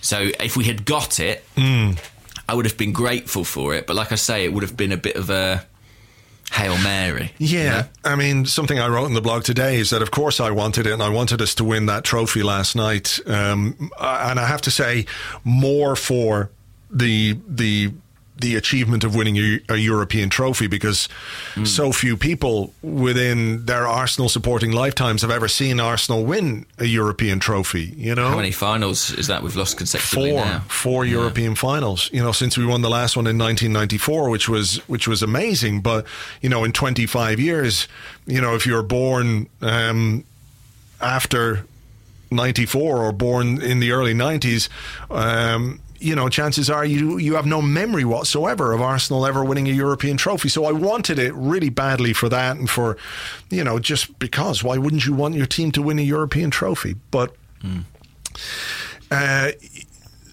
C: So if we had got it, mm. I would have been grateful for it. But like I say, it would have been a bit of a Hail Mary.
B: Yeah. You know? I mean, something I wrote in the blog today is that, of course, I wanted it and I wanted us to win that trophy last night. Um, and I have to say, more for the the the achievement of winning a, a European trophy because mm. so few people within their Arsenal supporting lifetimes have ever seen Arsenal win a European trophy. You know,
C: how many finals is that we've lost consecutively?
B: Four,
C: now?
B: four yeah. European finals. You know, since we won the last one in 1994, which was which was amazing. But you know, in 25 years, you know, if you're born um, after 94 or born in the early 90s. Um, you know, chances are you you have no memory whatsoever of Arsenal ever winning a European trophy. So I wanted it really badly for that and for, you know, just because. Why wouldn't you want your team to win a European trophy? But mm. uh,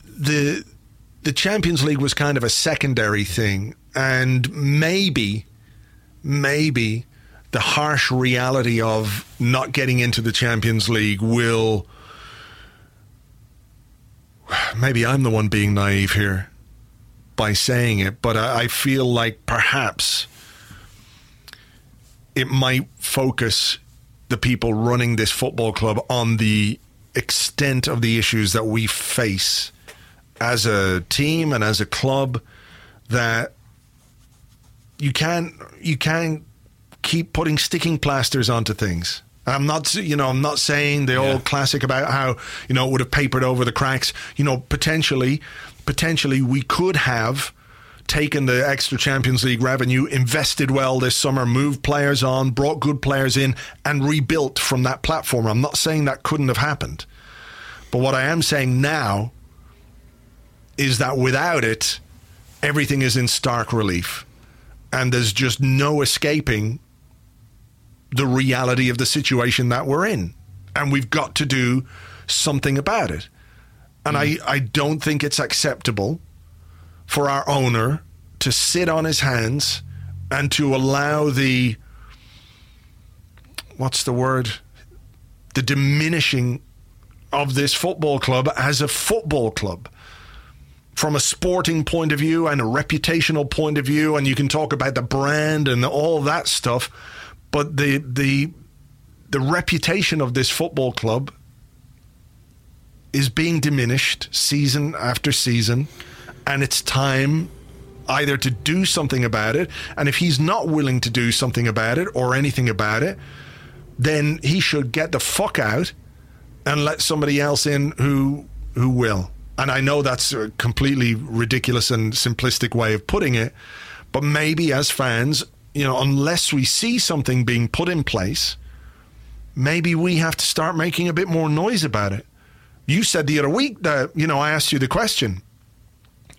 B: the the Champions League was kind of a secondary thing, and maybe, maybe the harsh reality of not getting into the Champions League will maybe I'm the one being naive here by saying it, but I, I feel like perhaps it might focus the people running this football club on the extent of the issues that we face as a team and as a club that you can't you can't keep putting sticking plasters onto things I'm not, you know, I'm not saying the yeah. old classic about how you know it would have papered over the cracks. You know, potentially, potentially we could have taken the extra Champions League revenue, invested well this summer, moved players on, brought good players in, and rebuilt from that platform. I'm not saying that couldn't have happened, but what I am saying now is that without it, everything is in stark relief, and there's just no escaping the reality of the situation that we're in. And we've got to do something about it. And mm. I, I don't think it's acceptable for our owner to sit on his hands and to allow the what's the word the diminishing of this football club as a football club from a sporting point of view and a reputational point of view and you can talk about the brand and all that stuff but the the the reputation of this football club is being diminished season after season and it's time either to do something about it and if he's not willing to do something about it or anything about it then he should get the fuck out and let somebody else in who who will. And I know that's a completely ridiculous and simplistic way of putting it, but maybe as fans, you know, unless we see something being put in place, maybe we have to start making a bit more noise about it. You said the other week that, you know, I asked you the question,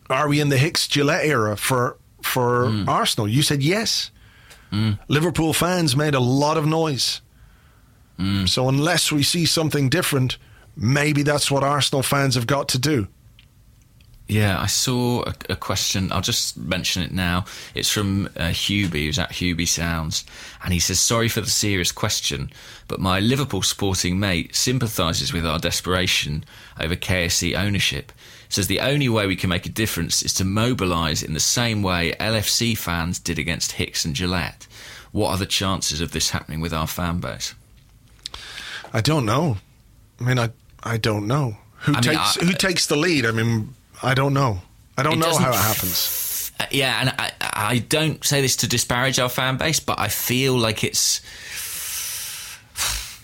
B: are we in the Hicks Gillett era for for mm. Arsenal? You said yes. Mm. Liverpool fans made a lot of noise. Mm. So unless we see something different, maybe that's what Arsenal fans have got to do.
C: Yeah, I saw a, a, question. I'll just mention it now. It's from uh, Hubie, who's at Hubie Sounds, and he says, "Sorry for the serious question, but my Liverpool sporting mate sympathises with our desperation over KSE ownership. Says the only way we can make a difference is to mobilise in the same way LFC fans did against Hicks and Gillett. What are the chances of this happening with our fan base?"
B: I don't know. I mean, I I don't know who I takes mean, I, who takes the lead. I mean, I don't know. I don't know how it happens.
C: Uh, yeah, and I, I don't say this to disparage our fan base, but I feel like it's.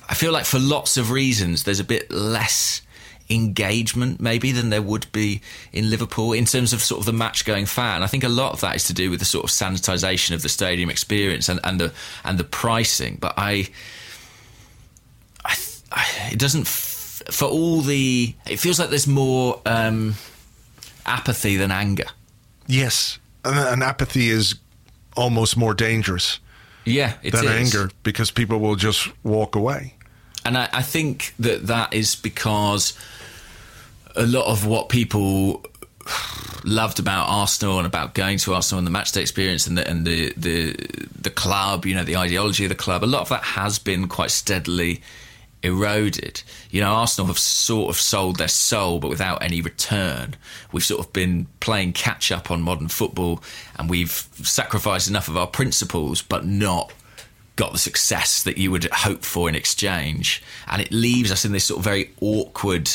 C: I feel like for lots of reasons, there's a bit less engagement maybe than there would be in Liverpool in terms of sort of the match going fan. I think a lot of that is to do with the sort of sanitisation of the stadium experience and, and the and the pricing. But I it doesn't f- for all the it feels like there's more um, apathy than anger
B: yes and, apathy is almost more dangerous
C: yeah
B: than is. anger because people will just walk away
C: and I, I think that that is because a lot of what people loved about Arsenal and about going to Arsenal and the matchday experience and the and the, the the club, you know, the ideology of the club. A lot of that has been quite steadily eroded. You know, Arsenal have sort of sold their soul, but without any return. We've sort of been playing catch up on modern football, and we've sacrificed enough of our principles, but not got the success that you would hope for in exchange. And it leaves us in this sort of very awkward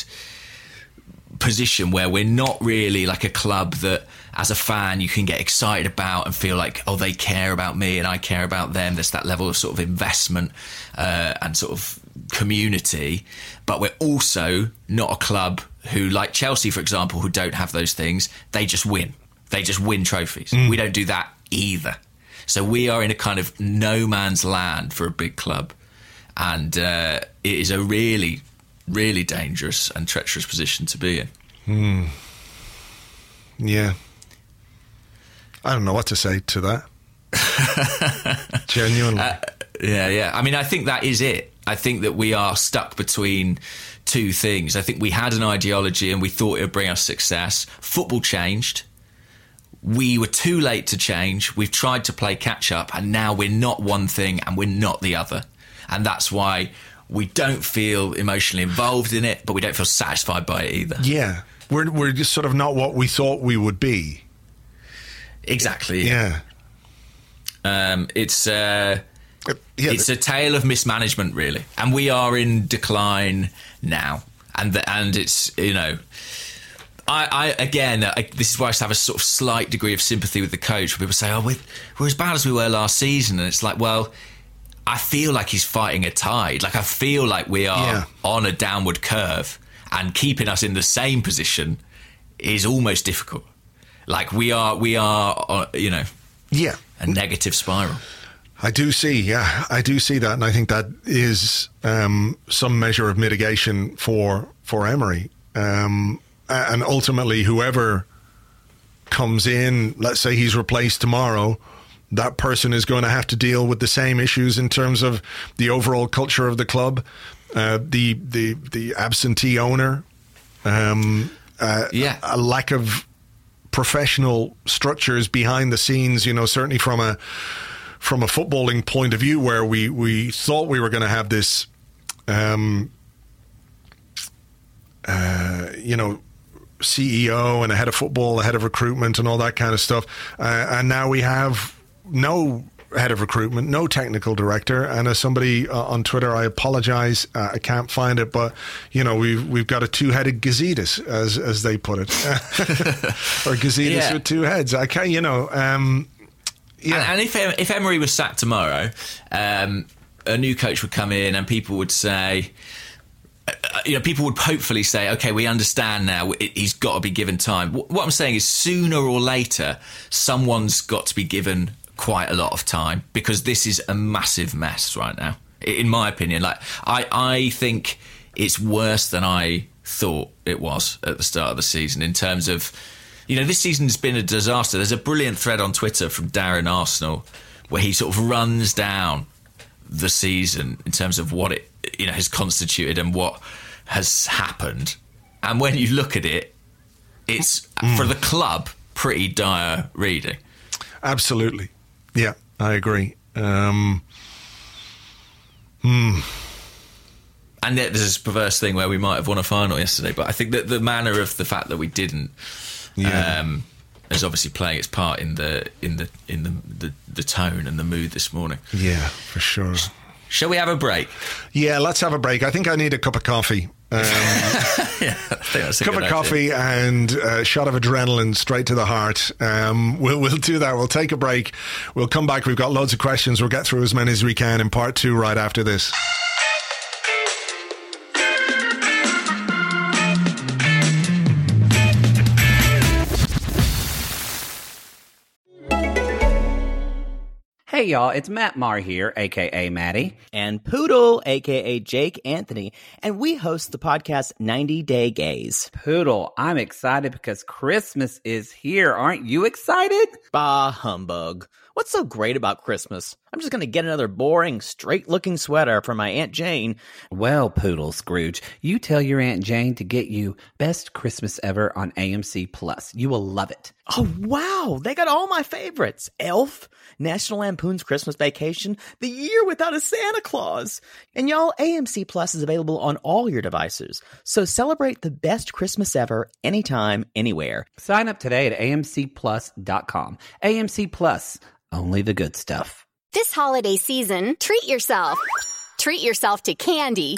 C: position where we're not really like a club that as a fan you can get excited about and feel like oh they care about me and I care about them there's that level of sort of investment uh, and sort of community, but we're also not a club who, like Chelsea, for example, who don't have those things. They just win. They just win trophies. Mm. We don't do that either. So we are in a kind of no man's land for a big club, and uh, it is a really, really dangerous and treacherous position to be in.
B: Mm. Yeah, I don't know what to say to that. Genuinely. Uh,
C: yeah, yeah. I mean, I think that is it. I think that we are stuck between two things. I think we had an ideology and we thought it would bring us success. Football changed. We were too late to change. We've tried to play catch up, and now we're not one thing and we're not the other. And that's why we don't feel emotionally involved in it, but we don't feel satisfied by it either.
B: Yeah. We're, we're just sort of not what we thought we would be.
C: Exactly.
B: Yeah.
C: Um, it's. Uh, yeah, it's a tale of mismanagement, really, and we are in decline now, and the, and it's you know. I, I again, I, this is why I have a sort of slight degree of sympathy with the coach. People say, "Oh, we're, we're as bad as we were last season," and it's like, well, I feel like he's fighting a tide. Like I feel like we are yeah. on a downward curve, and keeping us in the same position is almost difficult. Like we are, we are, uh, you know,
B: yeah,
C: a negative spiral.
B: I do see, yeah, I do see that, and I think that is um, some measure of mitigation for for Emery, um, and ultimately, whoever comes in, let's say he's replaced tomorrow, that person is going to have to deal with the same issues in terms of the overall culture of the club, uh, the the the absentee owner, um, uh,
C: yeah,
B: a lack of professional structures behind the scenes. You know, certainly from a from a footballing point of view, where we we thought we were going to have this, um, uh, you know. CEO and a head of football, a head of recruitment, and all that kind of stuff. Uh, and now we have no head of recruitment, no technical director. And as somebody uh, on Twitter, I apologize, uh, I can't find it, but you know we've we've got a two-headed Gazidis, as as they put it, or Gazidis
C: Yeah.
B: with two heads. I can't, you know. Um, yeah,
C: And, and if if Emery was sacked tomorrow, um, a new coach would come in, and people would say, uh, you know, people would hopefully say, okay, we understand now. He's got to be given time. What I'm saying is, sooner or later, someone's got to be given quite a lot of time because this is a massive mess right now. In my opinion, like I, I think it's worse than I thought it was at the start of the season in terms of, you know, this season's been a disaster. There's a brilliant thread on Twitter from Darren Arsenal where he sort of runs down the season in terms of what it you know has constituted and what has happened. And when you look at it, it's for the club pretty dire reading.
B: absolutely. Yeah, I agree. Um,
C: And yet there's this perverse thing where we might have won a final yesterday, but I think that the manner of the fact that we didn't
B: Yeah.
C: um, is obviously playing its part in the in the in the, the the tone and the mood this morning.
B: yeah, for sure.
C: Shall we have a break?
B: Yeah, let's have a break. I think I need a cup of coffee. Um,
C: I think that's a
B: cup of
C: idea.
B: coffee and a shot of adrenaline straight to the heart. Um, we'll we'll do that. We'll take a break. We'll come back. We've got loads of questions. We'll get through as many as we can in part two right after this.
D: Hey y'all, it's Matt Marr here, aka Matty.
E: and Poodle, aka Jake Anthony, and we host the podcast 90 Day Gays.
D: Poodle, I'm excited because Christmas is here. Aren't you excited?
E: Bah humbug. What's so great about Christmas? I'm just gonna get another boring, straight looking sweater from my Aunt Jane.
D: Well, Poodle Scrooge, you tell your Aunt Jane to get you Best Christmas Ever on AMC Plus. You will love it.
E: Oh wow, they got all my favorites. Elf, National Lampoon's Christmas Vacation, The Year Without a Santa Claus. And y'all, AMC Plus is available on all your devices. So celebrate the best Christmas ever, anytime, anywhere.
D: Sign up today at amcplus.com. AMC Plus, only the good stuff.
F: This holiday season, treat yourself. Treat yourself to candy.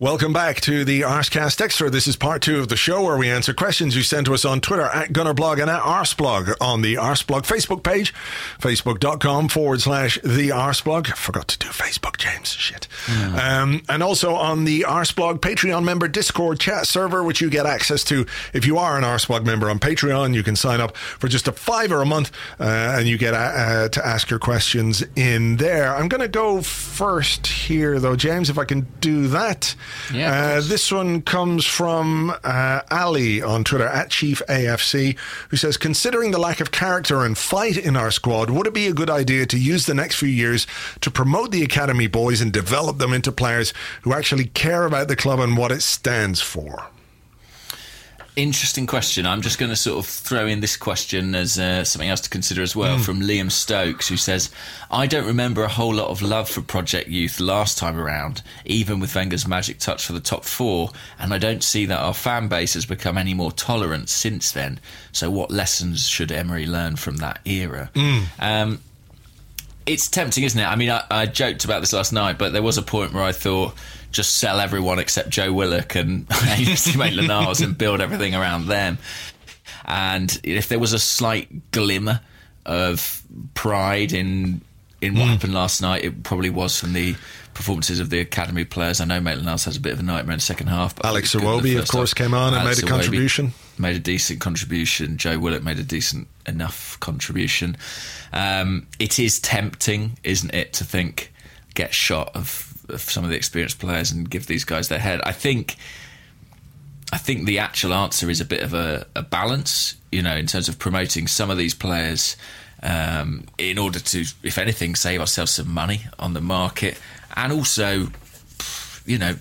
B: Welcome back to the Arsecast Extra. This is part two of the show where we answer questions you send to us on Twitter at Gunnerblog and at Arseblog on the Arseblog Facebook page, facebook.com forward slash the Arseblog. Forgot to do Facebook, James. Shit. Um, and also on the Arseblog Patreon member Discord chat server, which you get access to if you are an Arseblog member on Patreon. You can sign up for just a fiver a month uh, and you get uh, uh, to ask your questions in there. I'm going to go first here, though, James, if I can do that.
C: Yeah,
B: Uh, this one comes from uh, Ali on Twitter at Chief AFC, who says, considering the lack of character and fight in our squad, would it be a good idea to use the next few years to promote the academy boys and develop them into players who actually care about the club and what it stands for?
C: Interesting question. I'm just going to sort of throw in this question as uh, something else to consider as well from Liam Stokes, who says, I don't remember a whole lot of love for Project Youth last time around, even with Wenger's magic touch for the top four, and I don't see that our fan base has become any more tolerant since then. So, what lessons should Emery learn from that era? Um, it's tempting, isn't it? I mean, I, I joked about this last night, but there was a point where I thought just sell everyone except Joe Willock and Maitland Niles and build everything around them. And if there was a slight glimmer of pride in in what happened last night, it probably was from the performances of the academy players. I know Maitland Niles has a bit of a nightmare in the second half. But
B: Alex
C: it was good in the
B: Iwobi, of course,
C: half.
B: came on and
C: Alex
B: made a
C: Iwobi
B: contribution.
C: made a decent contribution. Joe Willock made a decent enough contribution. Um, it is tempting, isn't it, to think get shot of, of some of the experienced players and give these guys their head. I think. I think the actual answer is a bit of a, a balance, you know, in terms of promoting some of these players um, in order to, if anything, save ourselves some money on the market and also, you know,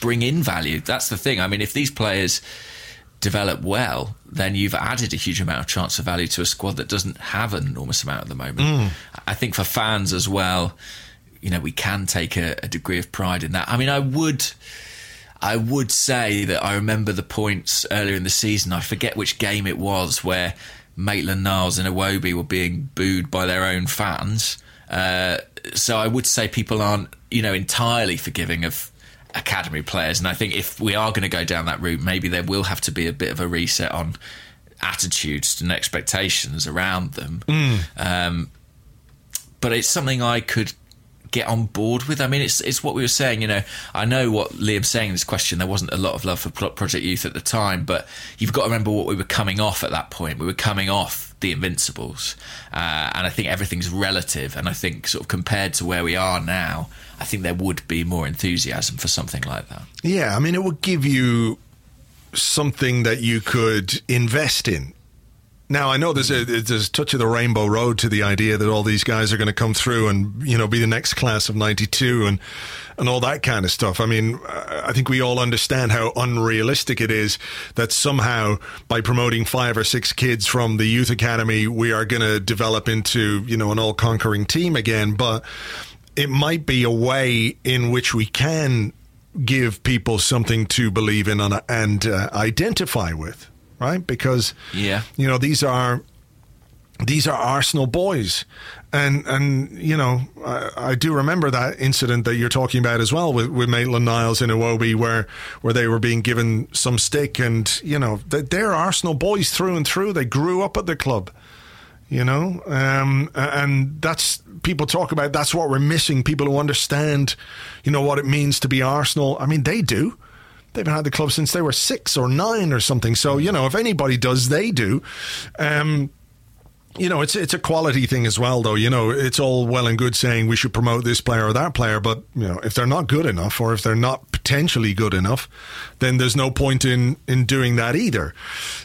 C: bring in value. That's the thing. I mean, if these players develop well, then you've added a huge amount of transfer value to a squad that doesn't have an enormous amount at the moment. Mm. I think for fans as well, you know, we can take a, a degree of pride in that. I mean, I would. I would say that I remember the points earlier in the season. I forget which game it was where Maitland Niles and Iwobi were being booed by their own fans. Uh, so I would say people aren't, you know, entirely forgiving of academy players. And I think if we are going to go down that route, maybe there will have to be a bit of a reset on attitudes and expectations around them. Mm. Um, but it's something I could get on board with. I mean, it's it's what we were saying. You know, I know what Liam's saying in this question. There wasn't a lot of love for Project Youth at the time, but you've got to remember what we were coming off at that point. We were coming off the Invincibles, uh, and I think everything's relative. And I think sort of compared to where we are now, I think there would be more enthusiasm for something like that.
B: Yeah, I mean, it would give you something that you could invest in now I know there's a there's a touch of the rainbow road to the idea that all these guys are going to come through and you know be the next class of '92 and and all that kind of stuff. I mean, I think we all understand how unrealistic it is that somehow by promoting five or six kids from the youth academy, we are going to develop into you know an all conquering team again. But it might be a way in which we can give people something to believe in and uh, identify with right? Because
C: yeah,
B: you know these are these are Arsenal boys, and and you know I, I, do remember that incident that you're talking about as well with with Maitland Niles and Iwobi, where where they were being given some stick, and you know they're Arsenal boys through and through. They grew up at the club, you know, um, and that's people talk about. That's what we're missing. People who understand, you know, what it means to be Arsenal. I mean, they do. They've been at the club since they were six or nine or something. So you know, if anybody does, they do. Um, you know, it's it's a quality thing as well, though. You know, it's all well and good saying we should promote this player or that player, but you know, if they're not good enough or if they're not potentially good enough, then there's no point in in doing that either.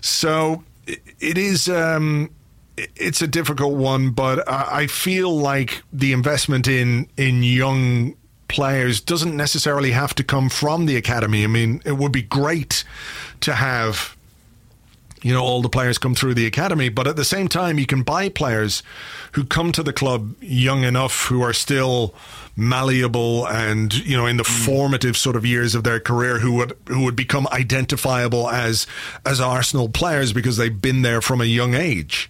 B: So it, it is. Um, it's a difficult one, but I feel like the investment in in young players doesn't necessarily have to come from the academy. I mean, it would be great to have you know all the players come through the academy but at the same time you can buy players who come to the club young enough who are still malleable and you know in the mm. formative sort of years of their career who would who would become identifiable as as Arsenal players because they've been there from a young age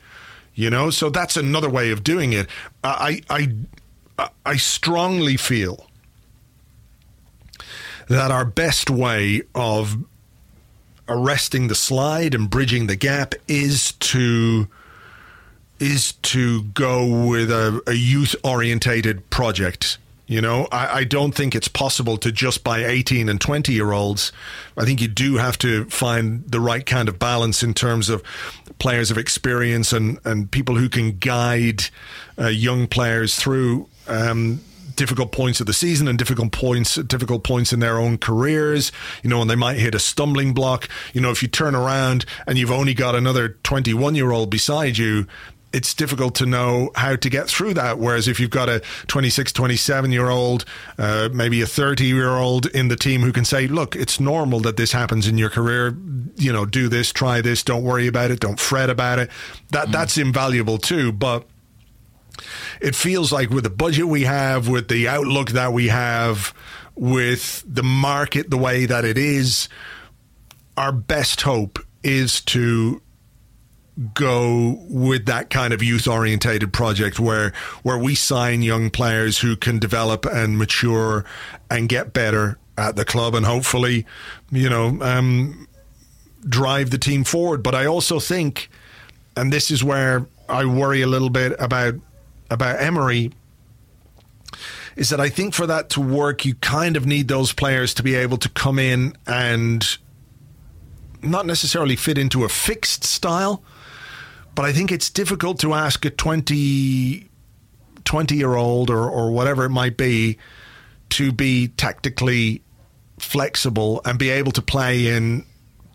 B: you know so that's another way of doing it i i i strongly feel that our best way of arresting the slide and bridging the gap is to is to go with a, a youth orientated project. You know, I, I, don't think it's possible to just buy 18 and 20 year olds. I think you do have to find the right kind of balance in terms of players of experience and, and people who can guide uh, young players through um, difficult points of the season and difficult points difficult points in their own careers you know and they might hit a stumbling block you know if you turn around and you've only got another 21 year old beside you it's difficult to know how to get through that. Whereas if you've got a 26, 27 year old, uh, maybe a 30 year old in the team who can say, look, it's normal that this happens in your career. You know, do this, try this, don't worry about it, don't fret about it. That, mm. that's invaluable too. But it feels like with the budget we have, with the outlook that we have, with the market the way that it is, our best hope is to go with that kind of youth orientated project where where we sign young players who can develop and mature and get better at the club and hopefully you know um, drive the team forward. But I also think and this is where I worry a little bit about about Emery is that I think for that to work, you kind of need those players to be able to come in and not necessarily fit into a fixed style, but I think it's difficult to ask a 20, 20 year old or, or whatever it might be to be tactically flexible and be able to play in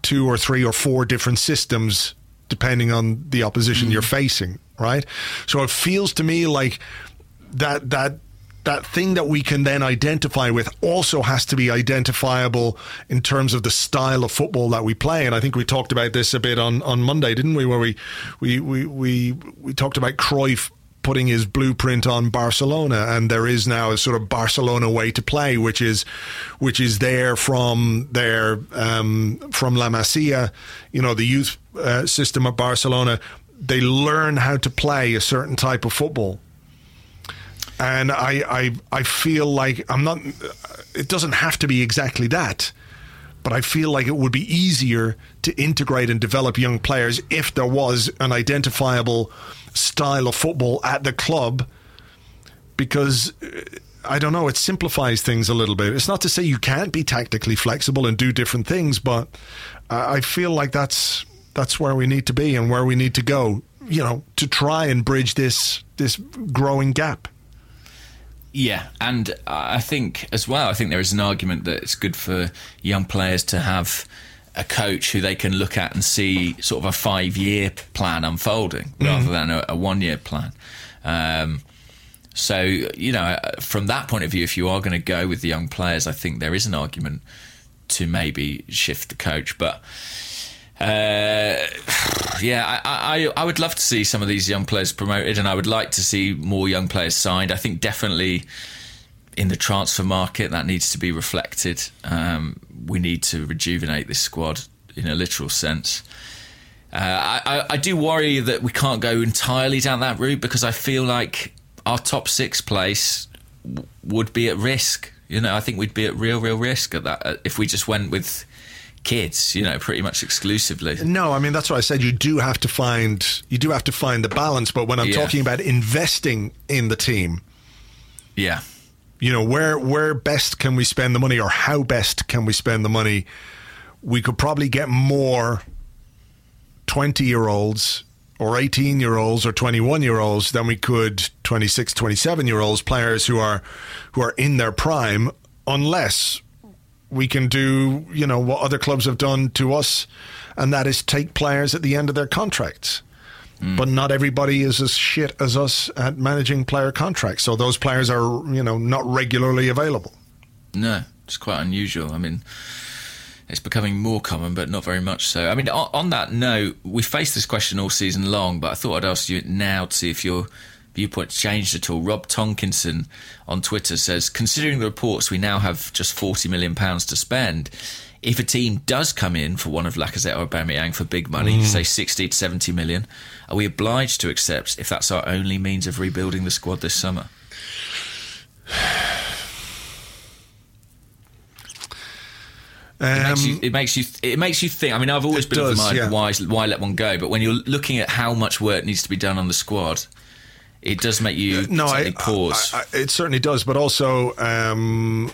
B: two or three or four different systems depending on the opposition you're mm-hmm. facing, right? So it feels to me like that that that thing that we can then identify with also has to be identifiable in terms of the style of football that we play. And I think we talked about this a bit on, on Monday, didn't we? Where we we, we, we, we talked about Cruyff putting his blueprint on Barcelona, and there is now a sort of Barcelona way to play, which is which is there from their um, from La Masia, you know, the youth uh, system of Barcelona. They learn how to play a certain type of football and I, I I feel like I'm not. It doesn't have to be exactly that, but I feel like it would be easier to integrate and develop young players if there was an identifiable style of football at the club, because. uh, I don't know. It simplifies things a little bit. It's not to say you can't be tactically flexible and do different things, but I I feel like that's that's where we need to be and where we need to go. You know, to try and bridge this this growing gap.
C: Yeah, and I think as well, I think there is an argument that it's good for young players to have a coach who they can look at and see sort of a five year plan unfolding rather than a, a one year plan. Um, so, you know, from that point of view, if you are going to go with the young players, I think there is an argument to maybe shift the coach. But uh, yeah, I, I I would love to see some of these young players promoted, and I would like to see more young players signed. I think definitely in the transfer market that needs to be reflected. Um, we need to rejuvenate this squad in a literal sense. Uh, I, I, do worry that we can't go entirely down that route because I feel like our top six place w- would be at risk. You know, I think we'd be at real, real risk at that uh, if we just went with kids. You know, pretty much exclusively.
B: No, I mean that's what I said. You do have to find you do have to find the balance. But when I'm
C: Yeah.
B: talking about investing in the team,
C: Yeah,
B: you know where where best can we spend the money, or how best can we spend the money? We could probably get more twenty year olds or 18 year olds or 21 year olds than we could 26 27 year olds players who are who are in their prime unless we can do you know what other clubs have done to us and that is take players at the end of their contracts hmm. but not everybody is as shit as us at managing player contracts so those players are you know not regularly available
C: no, it's quite unusual. I mean, it's becoming more common, but not very much so. I mean, on, on that note, we faced this question all season long, but I thought I'd ask you now to see if your viewpoint's changed at all. Rob Tonkinson on Twitter says, considering the reports, we now have just forty million pounds to spend. If a team does come in for one of Lacazette or Aubameyang for big money, mm. say sixty to seventy million, are we obliged to accept if that's our only means of rebuilding the squad this summer? It makes you. Um, it makes you. It makes you think. I mean, I've always been of the mind
B: yeah.
C: why why let one go. But when you're looking at how much work needs to be done on the squad, it does make you
B: no, I,
C: pause.
B: I- I- it certainly does, but also um,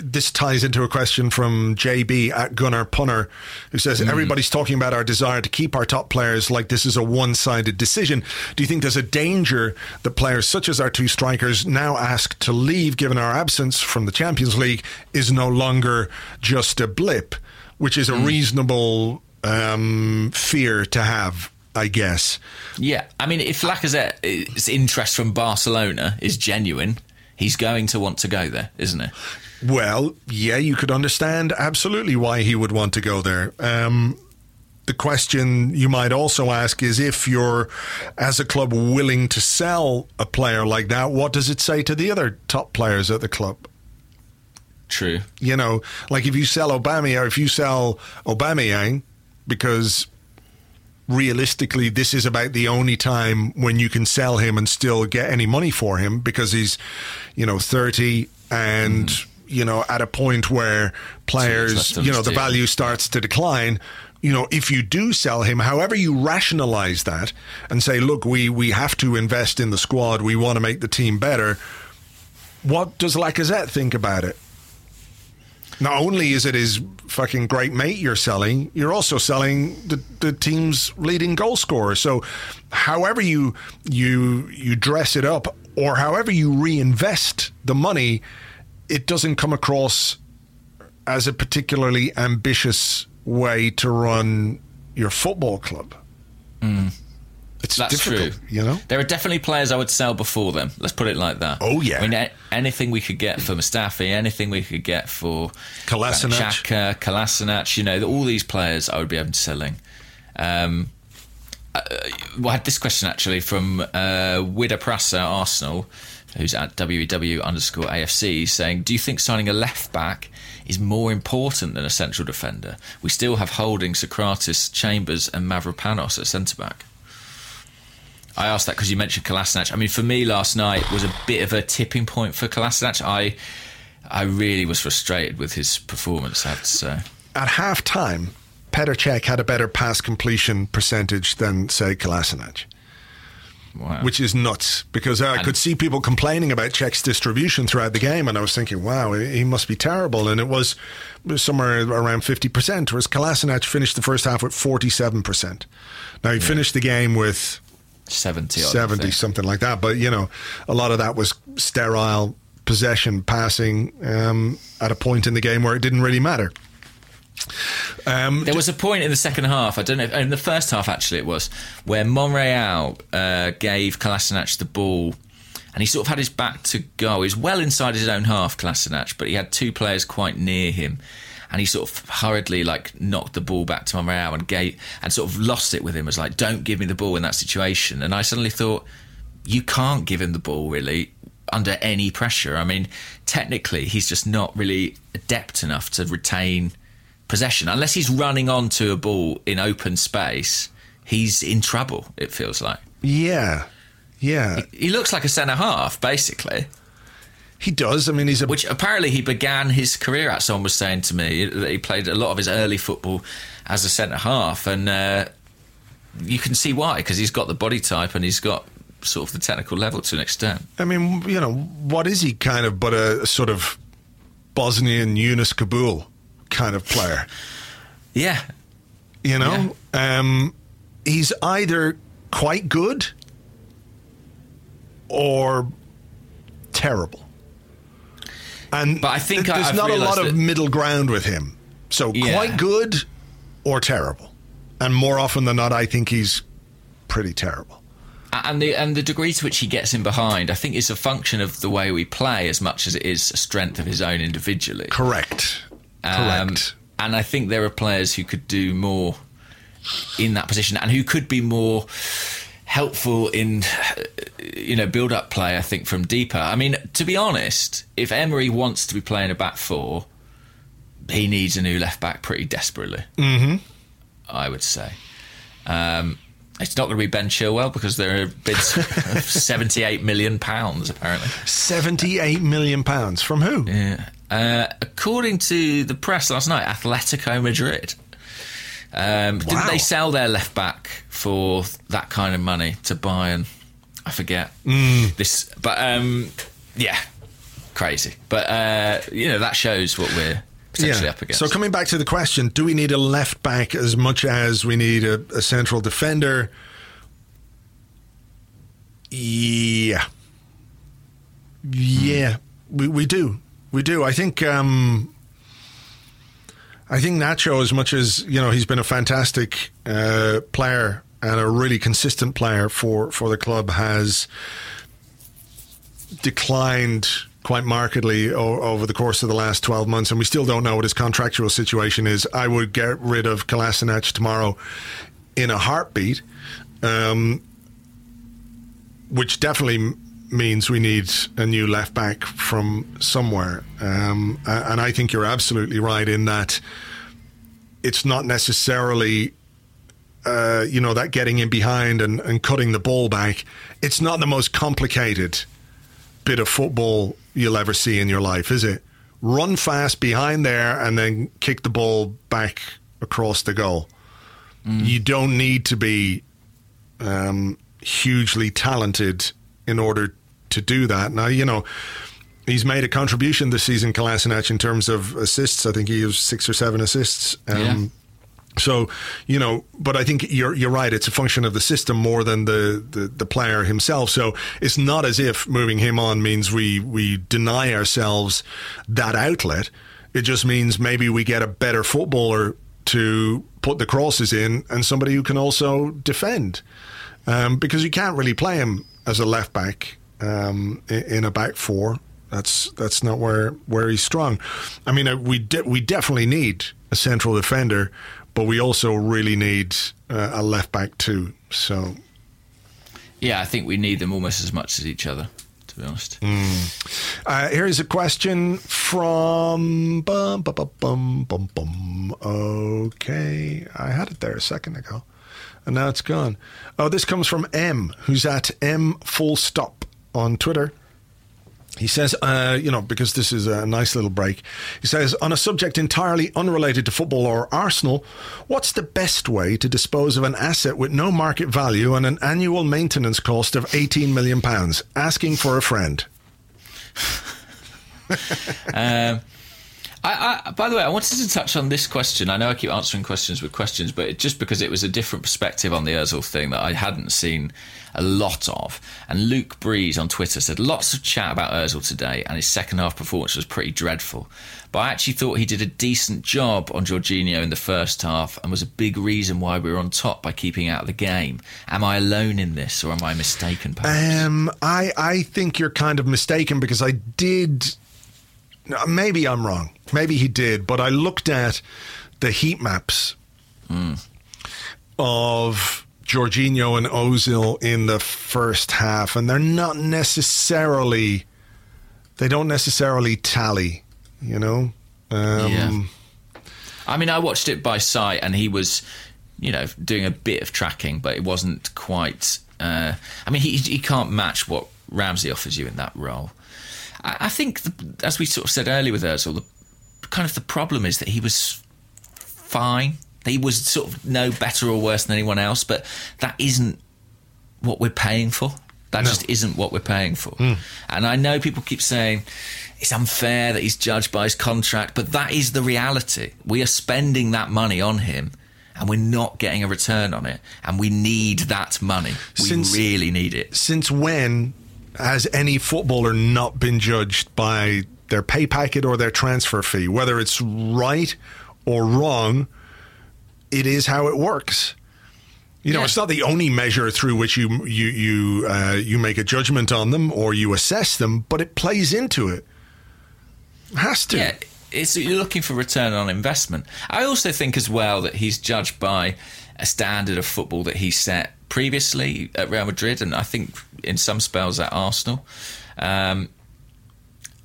B: this ties into a question from JB at Gunnar Punner, who says everybody's talking about our desire to keep our top players like this is a one-sided decision. Do you think there's a danger that players such as our two strikers now asked to leave, given our absence from the Champions League, is no longer just a blip, which is a reasonable um, fear to have, I guess.
C: yeah, I mean, if Lacazette's interest from Barcelona is genuine, he's going to want to go there, isn't he?
B: Well, yeah, you could understand absolutely why he would want to go there. Um, the question you might also ask is if you're, as a club, willing to sell a player like that, what does it say to the other top players at the club?
C: True.
B: You know, like if you sell Auba or if you sell Aubameyang, because realistically, this is about the only time when you can sell him and still get any money for him because he's, you know, 30 and, you know, at a point where players, you know, the value starts to decline. You know, if you do sell him, however you rationalize that and say, look, we, we have to invest in the squad, we want to make the team better, what does Lacazette think about it? Not only is it his fucking great mate you're selling, you're also selling the, the team's leading goal scorer. So, however you you you dress it up, or however you reinvest the money, it doesn't come across as a particularly ambitious way to run your football club. Mm. It's
C: That's true.
B: you know.
C: There are definitely players I would sell before them. Let's put it like that.
B: Oh, yeah.
C: I mean, anything we could get for Mustafi, anything we could get for
B: Kolasinac.
C: Kolasinac, you know, all these players I would be able to selling. Um, uh, well, I had this question actually from uh, Wida Prasa, Arsenal, who's at WEW underscore AFC, saying, Do you think signing a left back is more important than a central defender? We still have Holding, Sokratis, Chambers, and Mavropanos at centre back. I asked that because you mentioned Kolasinac. I mean, for me, last night was a bit of a tipping point for Kolasinac. I, I really was frustrated with his performance. I have to say.
B: At half time, Petr Cech had a better pass completion percentage than, say, Kolasinac.
C: Wow.
B: which is nuts because I could see people complaining about Cech's distribution throughout the game, and I was thinking, wow, he must be terrible. And it was somewhere around 50%, whereas Kolasinac finished the first half with 47%. Now, he finished the game with
C: 70 odd,
B: 70, something like that, but, you know, a lot of that was sterile possession passing um, at a point in the game where it didn't really matter. Um,
C: There was a point in the second half, I don't know, in the first half actually it was, where Monreal uh, gave Kolasinac the ball and he sort of had his back to go. He was well inside his own half, Kolasinac, but he had two players quite near him. And he sort of hurriedly like knocked the ball back to Monreal and gate and sort of lost it with him. Was like, "Don't give me the ball in that situation." And I suddenly thought, you can't give him the ball really under any pressure. I mean, technically, he's just not really adept enough to retain possession unless he's running onto a ball in open space. He's in trouble. It feels like
B: yeah. Yeah.
C: he looks like a centre half, basically.
B: He does. I mean, he's a
C: Which apparently he began his career at. Someone was saying to me that he played a lot of his early football as a centre half, and uh, you can see why because he's got the body type and he's got sort of the technical level to an extent.
B: I mean, you know, what is he kind of but a, sort of Bosnian Younes Kaboul kind of player?
C: Yeah,
B: You know, um, he's either quite good or terrible. And
C: But I think
B: th- there's
C: I've
B: not a lot of middle ground with him. So
C: Yeah.
B: quite good or terrible. And more often than not, I think he's pretty terrible.
C: and the and the degree to which he gets in behind, I think, is a function of the way we play as much as it is a strength of his own individually.
B: Correct.
C: Um,
B: Correct.
C: and I think there are players who could do more in that position and who could be more helpful in you know build up play I think from deeper I mean to be honest if Emery wants to be playing a back four he needs a new left back pretty desperately mm-hmm. I would say um, it's not going to be Ben Chilwell because there are bids of 78 million pounds apparently
B: 78 million pounds from who?
C: yeah. Uh, according to the press last night, Atletico Madrid. Um,
B: Wow.
C: Didn't they sell their left back for that kind of money to Bayern? I forget
B: Mm.
C: this, but um, yeah, crazy. But uh, you know that shows what we're potentially up against.
B: So coming back to the question, do we need a left back as much as we need a, a central defender? Yeah. Yeah, we, we do. We do. I think um, I think Nacho, as much as you know, he's been a fantastic uh, player and a really consistent player for, for the club, has declined quite markedly o- over the course of the last 12 months, and we still don't know what his contractual situation is. I would get rid of Kolasinac tomorrow in a heartbeat, um, which definitely means we need a new left back from somewhere. Um, and I think you're absolutely right in that it's not necessarily uh, you know, that getting in behind and, and cutting the ball back, it's not the most complicated bit of football you'll ever see in your life, is it? Run fast behind there and then kick the ball back across the goal. You don't need to be um, hugely talented in order to do that. Now, you know, he's made a contribution this season, Kolasinac, in terms of assists. I think he has six or seven assists. Um,
C: Yeah.
B: So, you know, but I think you're you're right. It's a function of the system more than the, the, the player himself. So it's not as if moving him on means we we deny ourselves that outlet. It just means maybe we get a better footballer to put the crosses in and somebody who can also defend. Um, because you can't really play him as a left back um, in, in a back four. That's that's not where where he's strong. I mean, uh, we de- we definitely need a central defender, but we also really need uh, a left back too. So
C: Yeah, I think we need them almost as much as each other, to be honest.
B: uh, here's a question from bum bum bum bum bum. Okay, I had it there a second ago, and now it's gone. Oh, this comes from M, who's at M full stop on Twitter. He says, uh, you know, because this is a nice little break, he says, on a subject entirely unrelated to football or Arsenal, what's the best way to dispose of an asset with no market value and an annual maintenance cost of £18 million? Asking for a friend.
C: Um, I, I, by the way, I wanted to touch on this question. I know I keep answering questions with questions, but it, just because it was a different perspective on the Özil thing that I hadn't seen a lot of. And Luke Breeze on Twitter said lots of chat about Özil today, and his second half performance was pretty dreadful. But I actually thought he did a decent job on Jorginho in the first half, and was a big reason why we were on top by keeping out of the game. Am I alone in this, or am I mistaken? Perhaps.
B: Um, I, I think you're kind of mistaken because I did. Maybe I'm wrong. Maybe he did, but I looked at the heat maps of Jorginho and Ozil in the first half, and they're not necessarily. They don't necessarily tally, you know. Um,
C: Yeah. I mean, I watched it by sight, and he was, you know, doing a bit of tracking, but it wasn't quite. Uh, I mean, he he can't match what Ramsey offers you in that role. I, I think, the, as we sort of said earlier with Özil, the kind of the problem is that he was fine. He was sort of no better or worse than anyone else, but that isn't what we're paying for. That just isn't what we're paying for. Hmm. And I know people keep saying it's unfair that he's judged by his contract, but that is the reality. We are spending that money on him and we're not getting a return on it. And we need that money. We
B: Since-
C: really need it.
B: since when has any footballer not been judged by their pay packet or their transfer fee? Whether it's right or wrong, it is how it works. You know,
C: Yeah.
B: it's not the only measure through which you you you uh, you make a judgment on them or you assess them, but it plays into it. It has to.
C: Yeah, it's you're looking for return on investment. I also think as well that he's judged by a standard of football that he set previously at Real Madrid, and I think in some spells at Arsenal. Um,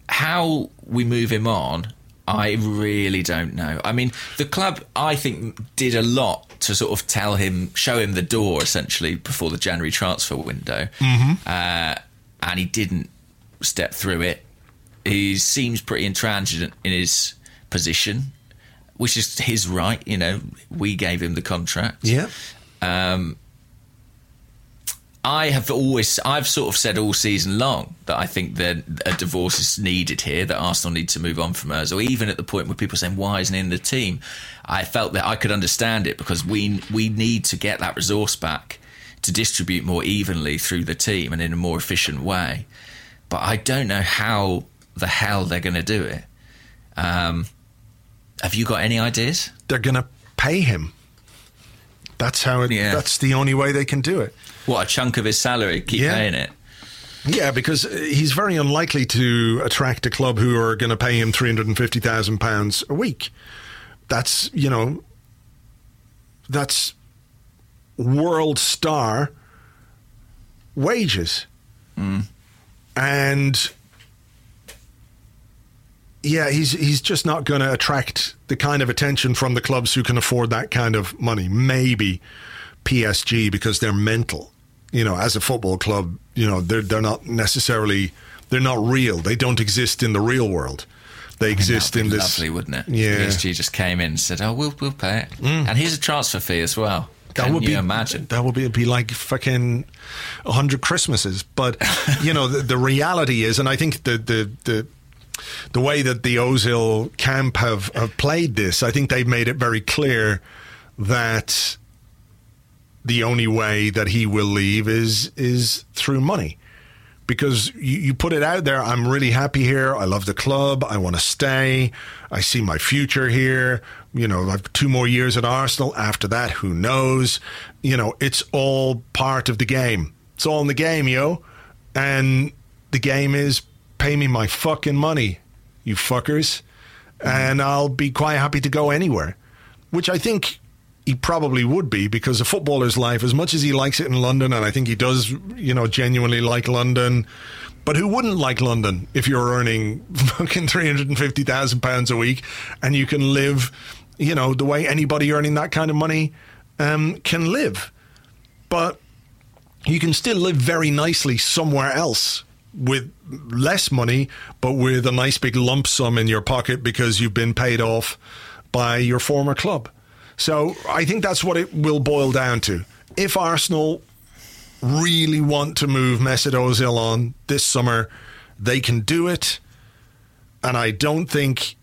C: how we move him on, I really don't know. I mean, the club I think did a lot to sort of tell him, show him the door essentially before the January transfer window, uh, and he didn't step through it. He seems pretty intransigent in his position, which is his right. You know, we gave him the contract.
B: Yeah.
C: Um, I have always, I've sort of said all season long that I think that a divorce is needed here, that Arsenal need to move on from Ozil. Even at the point where people are saying, why isn't he in the team? I felt that I could understand it because we we need to get that resource back to distribute more evenly through the team and in a more efficient way. But I don't know how the hell they're going to do it. Um, have you got any ideas?
B: They're going to pay him. That's how it.
C: Yeah.
B: That's the only way they can do it.
C: What, a chunk of his salary? Keep
B: Yeah.
C: paying it?
B: Yeah, because he's very unlikely to attract a club who are going to pay him three hundred and fifty thousand pounds a week. That's you know, that's world star wages, mm. and yeah, he's he's just not going to attract the kind of attention from the clubs who can afford that kind of money. Maybe PSG because they're mental. You know, as a football club, you know they're they're not necessarily they're not real. They don't exist in the real world. They exist
C: That'd
B: in this.
C: lovely, wouldn't it?
B: Yeah.
C: PSG just came in and said, "Oh, we'll we'll pay it," mm. and here's a transfer fee as well.
B: That
C: Can
B: would
C: you
B: be
C: imagine?
B: That would be, be like fucking hundred Christmases. But you know, the, the reality is, and I think the the the the way that the Ozil camp have, have played this, I think they've made it very clear that the only way that he will leave is is through money. Because you, you put it out there, I'm really happy here. I love the club. I want to stay. I see my future here. You know, I've two more years at Arsenal. After that, who knows? You know, it's all part of the game. It's all in the game, yo. And the game is pay me my fucking money, you fuckers, mm-hmm. and I'll be quite happy to go anywhere. Which I think he probably would be because a footballer's life, as much as he likes it in London, and I think he does, you know, genuinely like London. But who wouldn't like London if you're earning fucking three hundred and fifty thousand pounds a week and you can live, you know, the way anybody earning that kind of money um, can live? But you can still live very nicely somewhere else with less money, but with a nice big lump sum in your pocket because you've been paid off by your former club. So I think that's what it will boil down to. If Arsenal really want to move Mesut Ozil on this summer, they can do it. And I don't think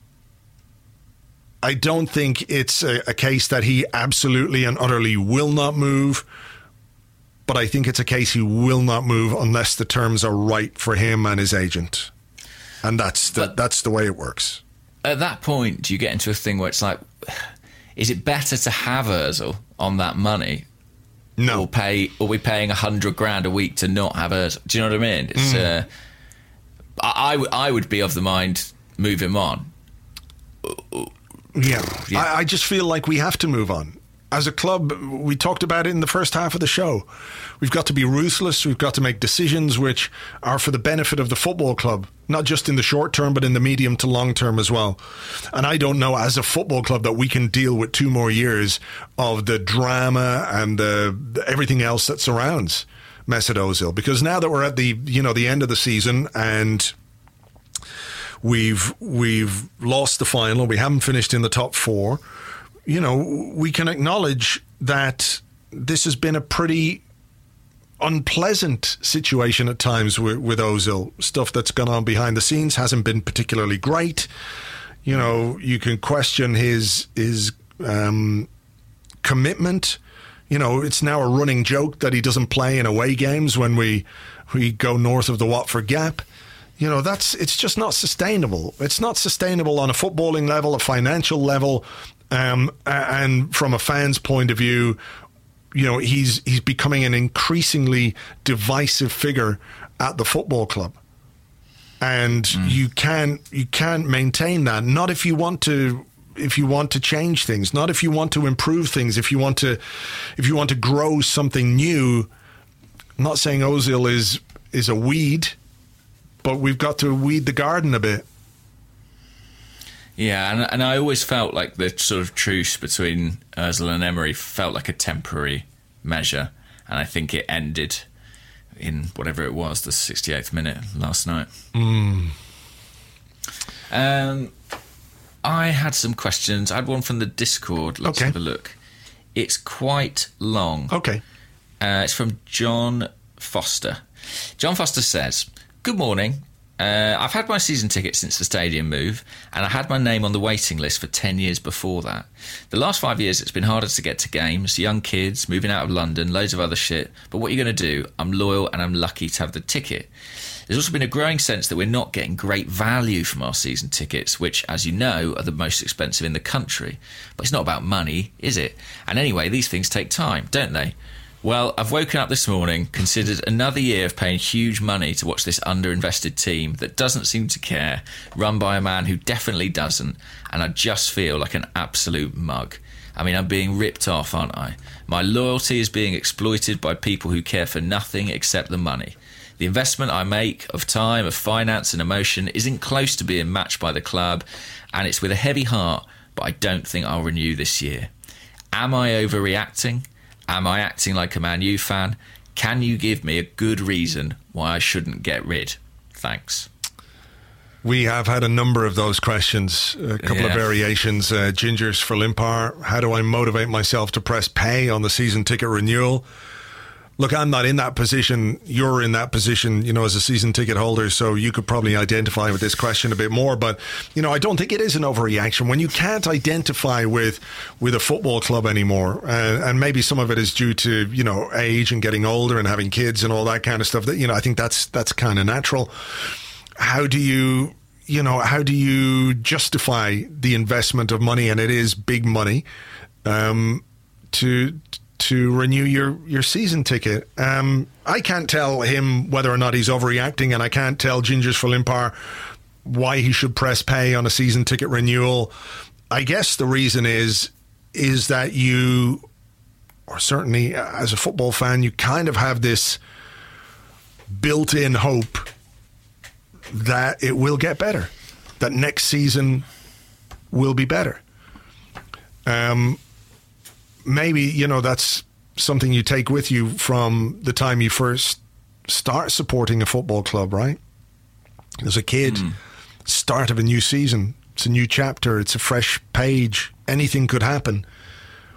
B: I don't think it's a, a case that he absolutely and utterly will not move but I think it's a case he will not move unless the terms are right for him and his agent. And that's the,
C: But-
B: that's the way it works.
C: At that point, you get into a thing where it's like, is it better to have Özil on that money
B: No.
C: or pay or we paying a hundred grand a week to not have Özil? Do you know what I mean? It's
B: Mm.
C: uh, I, I w- I would be of the mind move him on.
B: Yeah.
C: Yeah.
B: I, I just feel like we have to move on. As a club, we talked about it in the first half of the show. We've got to be ruthless. We've got to make decisions which are for the benefit of the football club, not just in the short term, but in the medium to long term as well. And I don't know, as a football club, that we can deal with two more years of the drama and the, everything else that surrounds Mesut Ozil. Because now that we're at the you know the end of the season and we've we've lost the final. We haven't finished in the top four. You know, we can acknowledge that this has been a pretty unpleasant situation at times with, with Ozil. Stuff that's gone on behind the scenes hasn't been particularly great. You know, you can question his his um, commitment. You know, it's now a running joke that he doesn't play in away games when we we go north of the Watford Gap. You know, that's it's just not sustainable. It's not sustainable on a footballing level, a financial level, um, and from a fan's point of view. You know, he's he's becoming an increasingly divisive figure at the football club. And you can't you can't maintain that not if you want to if you want to change things not if you want to improve things if you want to if you want to grow something new. I'm not saying ozil is is a weed but we've got to weed the garden a bit
C: Yeah, and and I always felt like the sort of truce between Özil and Emery felt like a temporary measure, and I think it ended in whatever it was, the 68th minute last night. Um, I had some questions. I had one from the Discord. Let's
B: Okay.
C: have a look. It's quite long.
B: okay
C: Uh, it's from John Foster. John Foster says, Good morning. Uh, I've had my season ticket since the stadium move, and I had my name on the waiting list for 10 years before that. The last five years, it's been harder to get to games, young kids, moving out of London, loads of other shit. But what are you going to do? I'm loyal and I'm lucky to have the ticket. There's also been a growing sense that we're not getting great value from our season tickets, which, as you know, are the most expensive in the country. But it's not about money, is it? And anyway, these things take time, don't they? Well, I've woken up this morning, considered another year of paying huge money to watch this underinvested team that doesn't seem to care, run by a man who definitely doesn't, and I just feel like an absolute mug. I mean, I'm being ripped off, aren't I? My loyalty is being exploited by people who care for nothing except the money. The investment I make of time, of finance, and emotion isn't close to being matched by the club, and it's with a heavy heart, but I don't think I'll renew this year. Am I overreacting? Am I acting like a Man U fan? Can you give me a good reason why I shouldn't get rid? Thanks.
B: We have had a number of those questions, a couple of variations. Uh, Gingers for Limpar. How do I motivate myself to press pay on the season ticket renewal? Look, I'm not in that position. You're in that position, you know, as a season ticket holder. So you could probably identify with this question a bit more. But, you know, I don't think it is an overreaction when you can't identify with, with a football club anymore. Uh, and maybe some of it is due to, you know, age and getting older and having kids and all that kind of stuff that, you know, I think that's, that's kind of natural. How do you, you know, how do you justify the investment of money? And it is big money. Um, to to renew your your season ticket. Um, I can't tell him whether or not he's overreacting, and I can't tell Gingers for Limpar why he should press pay on a season ticket renewal. I guess the reason is is that you, or certainly as a football fan, you kind of have this built-in hope that it will get better, that next season will be better. Um, maybe you know that's something you take with you from the time you first start supporting a football club, right? As a kid, start of a new season, it's a new chapter, it's a fresh page. Anything could happen.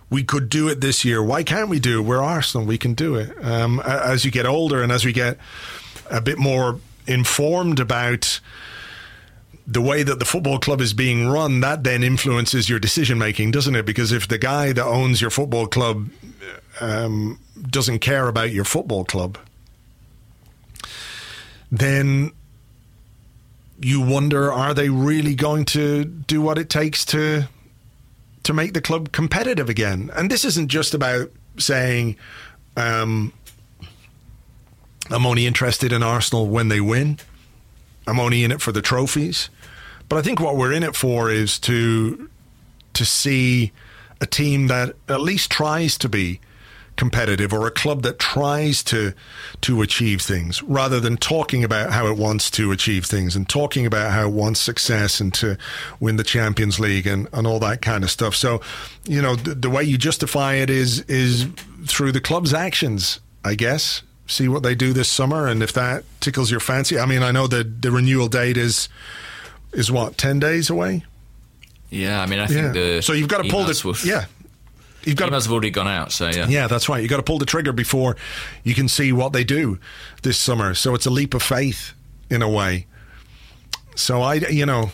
B: We could do it this year. Why can't we do it? We're Arsenal. We can do it. Um, as you get older and as we get a bit more informed about the way that the football club is being run, that then influences your decision making, doesn't it? Because if the guy that owns your football club um, doesn't care about your football club, then you wonder: Are they really going to do what it takes to to make the club competitive again? And this isn't just about saying. Um, I'm only interested in Arsenal when they win. I'm only in it for the trophies. But I think what we're in it for is to to see a team that at least tries to be competitive or a club that tries to to achieve things rather than talking about how it wants to achieve things and talking about how it wants success and to win the Champions League and, and all that kind of stuff. So, you know, the, the way you justify it is is through the club's actions, I guess. See what they do this summer and if that tickles your fancy. I mean, I know that the renewal date is is what, 10 days away?
C: Yeah, I mean, I think the
B: so you've got to pull the
C: will-
B: yeah. You've got
C: emails
B: to,
C: have already gone out, so yeah.
B: yeah, that's right. You've got to pull the trigger before you can see what they do this summer. So it's a leap of faith in a way. So I, you know,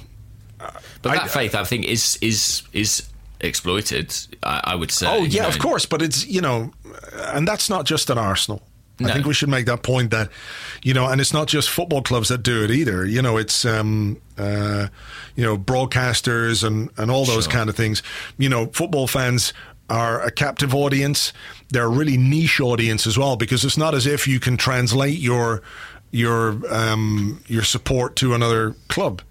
C: But
B: I-
C: that faith, I think, is is is exploited. I, I would say.
B: oh
C: you
B: yeah,
C: know.
B: of course, but it's you know, and that's not just at Arsenal. I think we should make that point that, you know, and it's not just football clubs that do it either. You know, it's, um, uh, you know, broadcasters and, and all those
C: Sure.
B: kind of things. You know, football fans are a captive audience. They're a really niche audience as well because it's not as if you can translate your your um, your support to another club.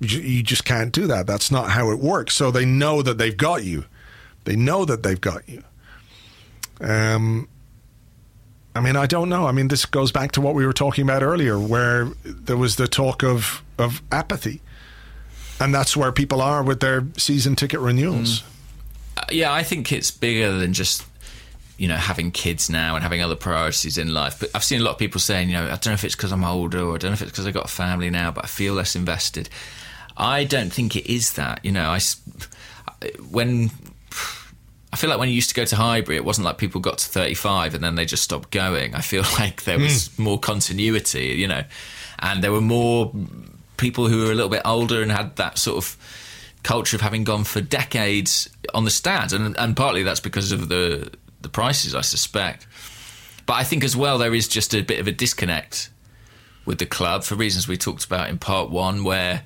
B: You, you just can't do that. That's not how it works. So they know that they've got you. They know that they've got you. Um, I mean, I don't know. I mean, this goes back to what we were talking about earlier, where there was the talk of of apathy, and that's where people are with their season ticket renewals.
C: Uh, yeah, I think it's bigger than just you know having kids now and having other priorities in life. But I've seen a lot of people saying, you know, I don't know if it's because I'm older or I don't know if it's because I got a family now, but I feel less invested. I don't think it is that. You know, I when I feel like when you used to go to Highbury, it wasn't like people got to 35 and then they just stopped going. I feel like there was hmm. more continuity, you know, and there were more people who were a little bit older and had that sort of culture of having gone for decades on the stands, and and partly that's because of the the prices, I suspect. But I think as well there is just a bit of a disconnect with the club for reasons we talked about in part one, where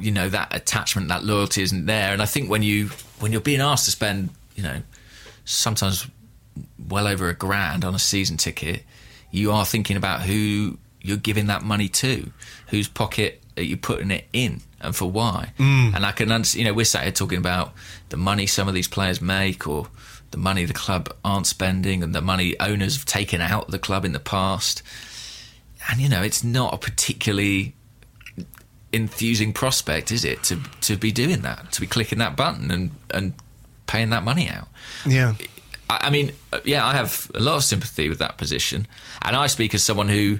C: you know that attachment, that loyalty isn't there. And I think when you when you're being asked to spend, you know, sometimes well over a grand on a season ticket, you are thinking about who you're giving that money to, whose pocket are you putting it in, and for why. Mm. And I can understand, you know, we're sat here talking about the money some of these players make, or the money the club aren't spending, and the money owners have taken out of the club in the past. And you know, it's not a particularly enthusing prospect, is it, to to be doing that, to be clicking that button and and paying that money out.
B: Yeah,
C: I, I mean, yeah, I have a lot of sympathy with that position, and I speak as someone who,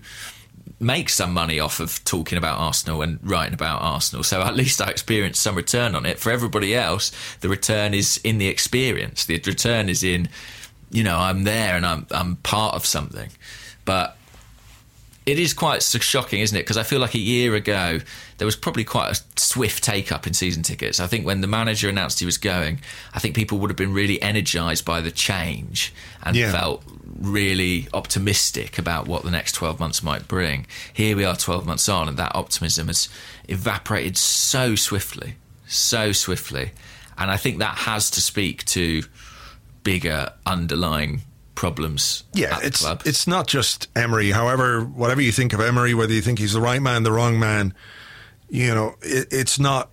C: make some money off of talking about Arsenal and writing about Arsenal. So at least I experienced some return on it. For everybody else, the return is in the experience. The return is in, you know, I'm there and I'm I'm part of something. But it is quite shocking, isn't it? Because I feel like a year ago there was probably quite a swift take up in season tickets. I think when the manager announced he was going, I think people would have been really energised by the change and
B: Yeah.
C: felt really optimistic about what the next 12 months might bring. Here we are 12 months on, and that optimism has evaporated so swiftly, so swiftly. And I think that has to speak to bigger underlying problems
B: Yeah, it's it's not just Emery. However, whatever you think of Emery, whether you think he's the right man, the wrong man, you know, it, it's not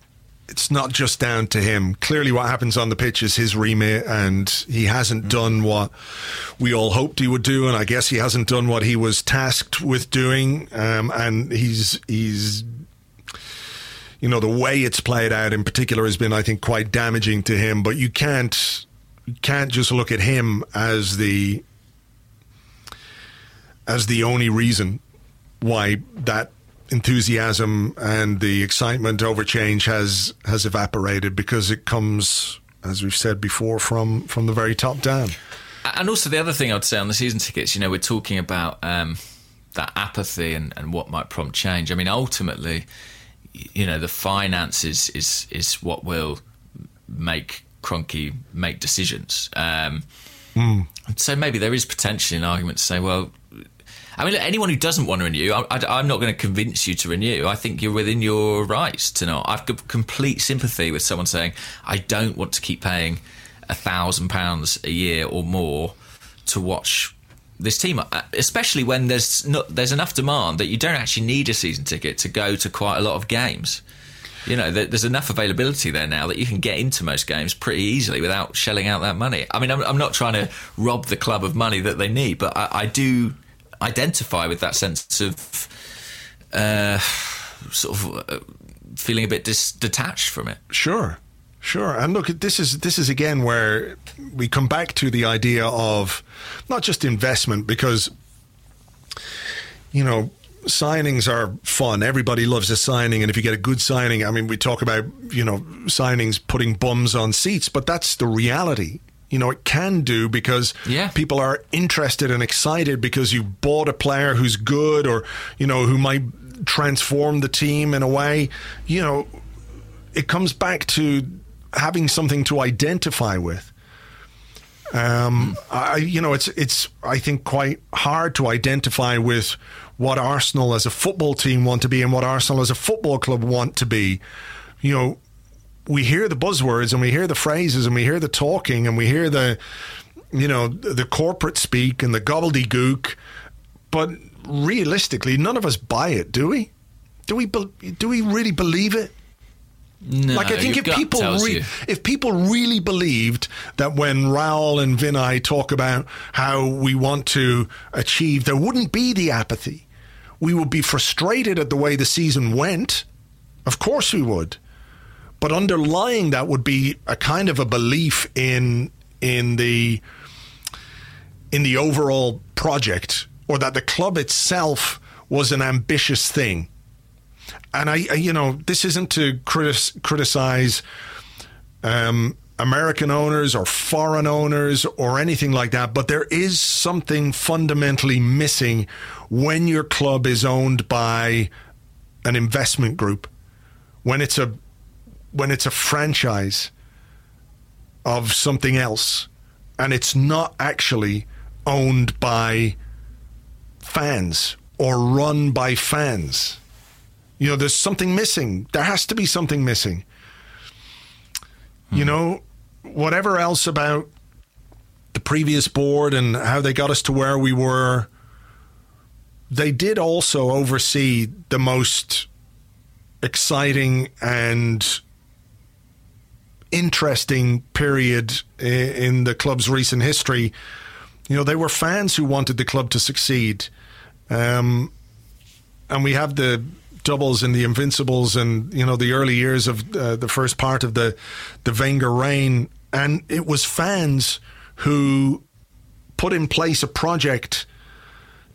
B: it's not just down to him. Clearly, what happens on the pitch is his remit, and he hasn't done what we all hoped he would do, and I guess he hasn't done what he was tasked with doing. Um, and he's he's you know the way it's played out in particular has been, I think, quite damaging to him. But you can't can't just look at him as the as the only reason why that enthusiasm and the excitement over change has has evaporated because it comes as we've said before from from the very top down
C: And also the other thing I'd say on the season tickets, you know, we're talking about um, that apathy and, and what might prompt change. I mean, ultimately, you know, the finances is is what will make Kroenke make decisions. Um, So maybe there is potentially an argument to say, well, I mean, anyone who doesn't want to renew, I, am not going to convince you to renew. I think you're within your rights to not. I've got complete sympathy with someone saying, I don't want to keep paying a thousand pounds a year or more to watch this team, uh, especially when there's not, there's enough demand that you don't actually need a season ticket to go to quite a lot of games. You know, there's enough availability there now that you can get into most games pretty easily without shelling out that money. I mean, I'm, I'm not trying to rob the club of money that they need, but I, I do identify with that sense of uh, sort of uh, feeling a bit dis- detached from it.
B: Sure, sure. And look, this is this is again where we come back to the idea of not just investment because you know signings are fun. Everybody loves a signing, and if you get a good signing, I mean, we talk about you know signings putting bums on seats, but that's the reality. You know, it can do because
C: Yeah.
B: people are interested and excited because you bought a player who's good or, you know, who might transform the team in a way. You know, it comes back to having something to identify with. Um, I, you know, it's it's I think quite hard to identify with what Arsenal as a football team want to be and what Arsenal as a football club want to be. You know, we hear the buzzwords and we hear the phrases and we hear the talking and we hear the you know the corporate speak and the gobbledygook, but realistically, none of us buy it, do we? Do we? bel Do we really believe it?
C: No,
B: like I think if people re- if people really believed that when Raul and Vinai talk about how we want to achieve, there wouldn't be the apathy. We would be frustrated at the way the season went. Of course we would. But underlying that would be a kind of a belief in in the in the overall project or that the club itself was an ambitious thing and I, I you know, this isn't to critis- criticize um, American owners or foreign owners or anything like that, but there is something fundamentally missing when your club is owned by an investment group, when it's a when it's a franchise of something else, and it's not actually owned by fans or run by fans. You know, there's something missing. There has to be something missing. You know, whatever else about the previous board and how they got us to where we were, they did also oversee the most exciting and interesting period in the club's recent history. You know, they were fans who wanted the club to succeed. Um, and we have the doubles and the invincibles and you know the early years of uh, the first part of the the Wenger reign and it was fans who put in place a project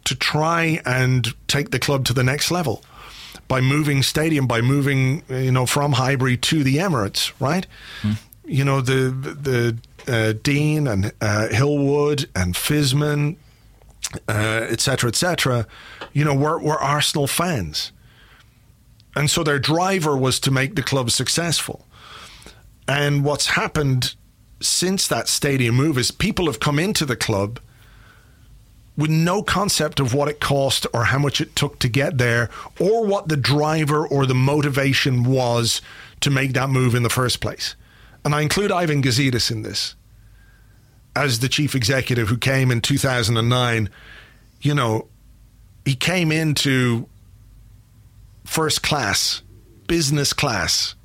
B: to try and take the club to the next level by moving stadium, by moving you know from Highbury to the Emirates, right? You know the the uh, Dein and uh, Hill-Wood and Fiszman, uh, et cetera, et cetera. You know, were were Arsenal fans, and so their driver was to make the club successful. And what's happened since that stadium move is people have come into the club with no concept of what it cost or how much it took to get there or what the driver or the motivation was to make that move in the first place. And I include Ivan Gazidis in this as the chief executive who came in 2009. You know, he came into first class, business class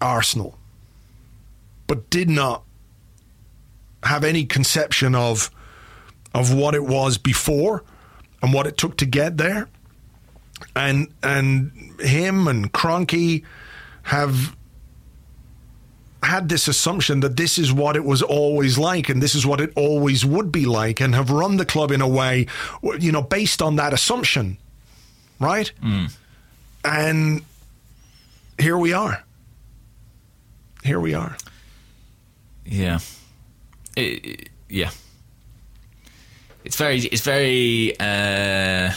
B: Arsenal, but did not have any conception of of what it was before and what it took to get there. And and him and Kroenke have had this assumption that this is what it was always like and this is what it always would be like and have run the club in a way you know based on that assumption right? Mm. And here we are. Here we are
C: Yeah. It, it- yeah. It's very, it's very, uh,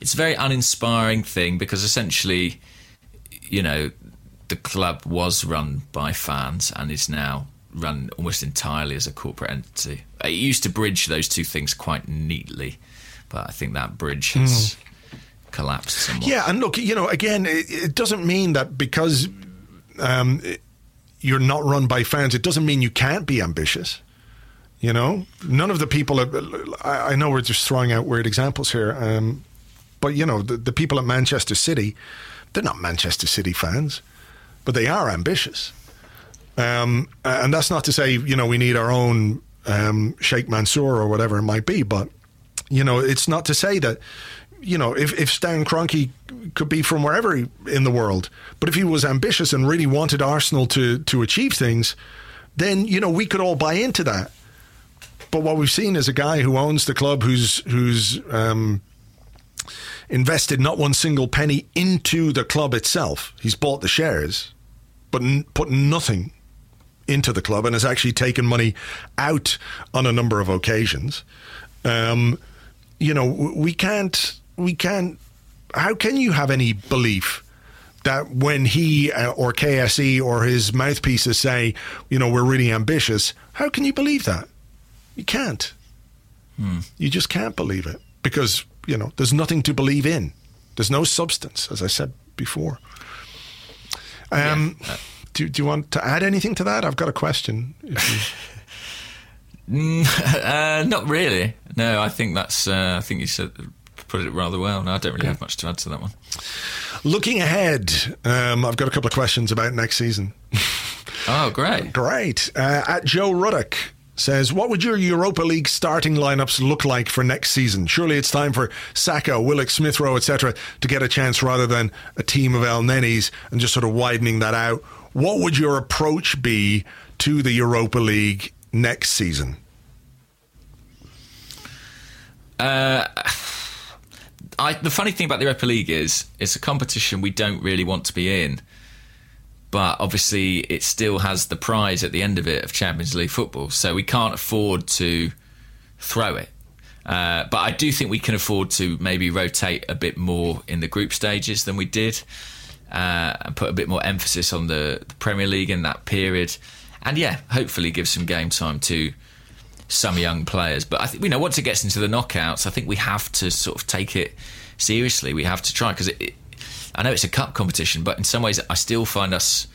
C: it's a very uninspiring thing because essentially, you know, the club was run by fans and is now run almost entirely as a corporate entity. It used to bridge those two things quite neatly, but I think that bridge has collapsed somewhat.
B: Yeah, and look, you know, again, it, it doesn't mean that because um, you're not run by fans, it doesn't mean you can't be ambitious. You know, none of the people. I, I know we're just throwing out weird examples here, um, but you know, the, the people at Manchester City, they're not Manchester City fans, but they are ambitious. Um, and that's not to say, you know, we need our own um, Sheikh Mansour or whatever it might be, but, you know, it's not to say that, you know, if, if Stan Kroenke could be from wherever he- in the world, but if he was ambitious and really wanted Arsenal to, to achieve things, then, you know, we could all buy into that. But what we've seen is a guy who owns the club, who's who's um, invested not one single penny into the club itself. He's bought the shares, but n- put nothing into the club, and has actually taken money out on a number of occasions. Um, you know, we can't, we can't. How can you have any belief? That when he uh, or KSE or his mouthpieces say, you know, we're really ambitious, how can you believe that? You can't. You just can't believe it because, you know, there's nothing to believe in. There's no substance, as I said before. Um, do, do you want to add anything to that? I've got a question. You-
C: Uh, not really. No, I think that's. Uh, I think you said put it rather well. No, I don't really have much to add to that one.
B: Looking ahead, um, I've got a couple of questions about next season.
C: Oh, great.
B: Great. Uh, at Joe Ruddock says, What would your Europa League starting lineups look like for next season? Surely it's time for Saka, Willock, Smith Rowe, etc., to get a chance rather than a team of Elnenys and just sort of widening that out. What would your approach be to the Europa League next season?
C: I, the funny thing about the Europa League is it's a competition we don't really want to be in, but obviously it still has the prize at the end of it of Champions League football, so we can't afford to throw it. Uh, but I do think we can afford to maybe rotate a bit more in the group stages than we did, uh, and put a bit more emphasis on the, the Premier League in that period, and yeah, hopefully give some game time to some young players. But I think you know once it gets into the knockouts, I think we have to sort of take it seriously. We have to try because I know it's a cup competition, but in some ways, I still find us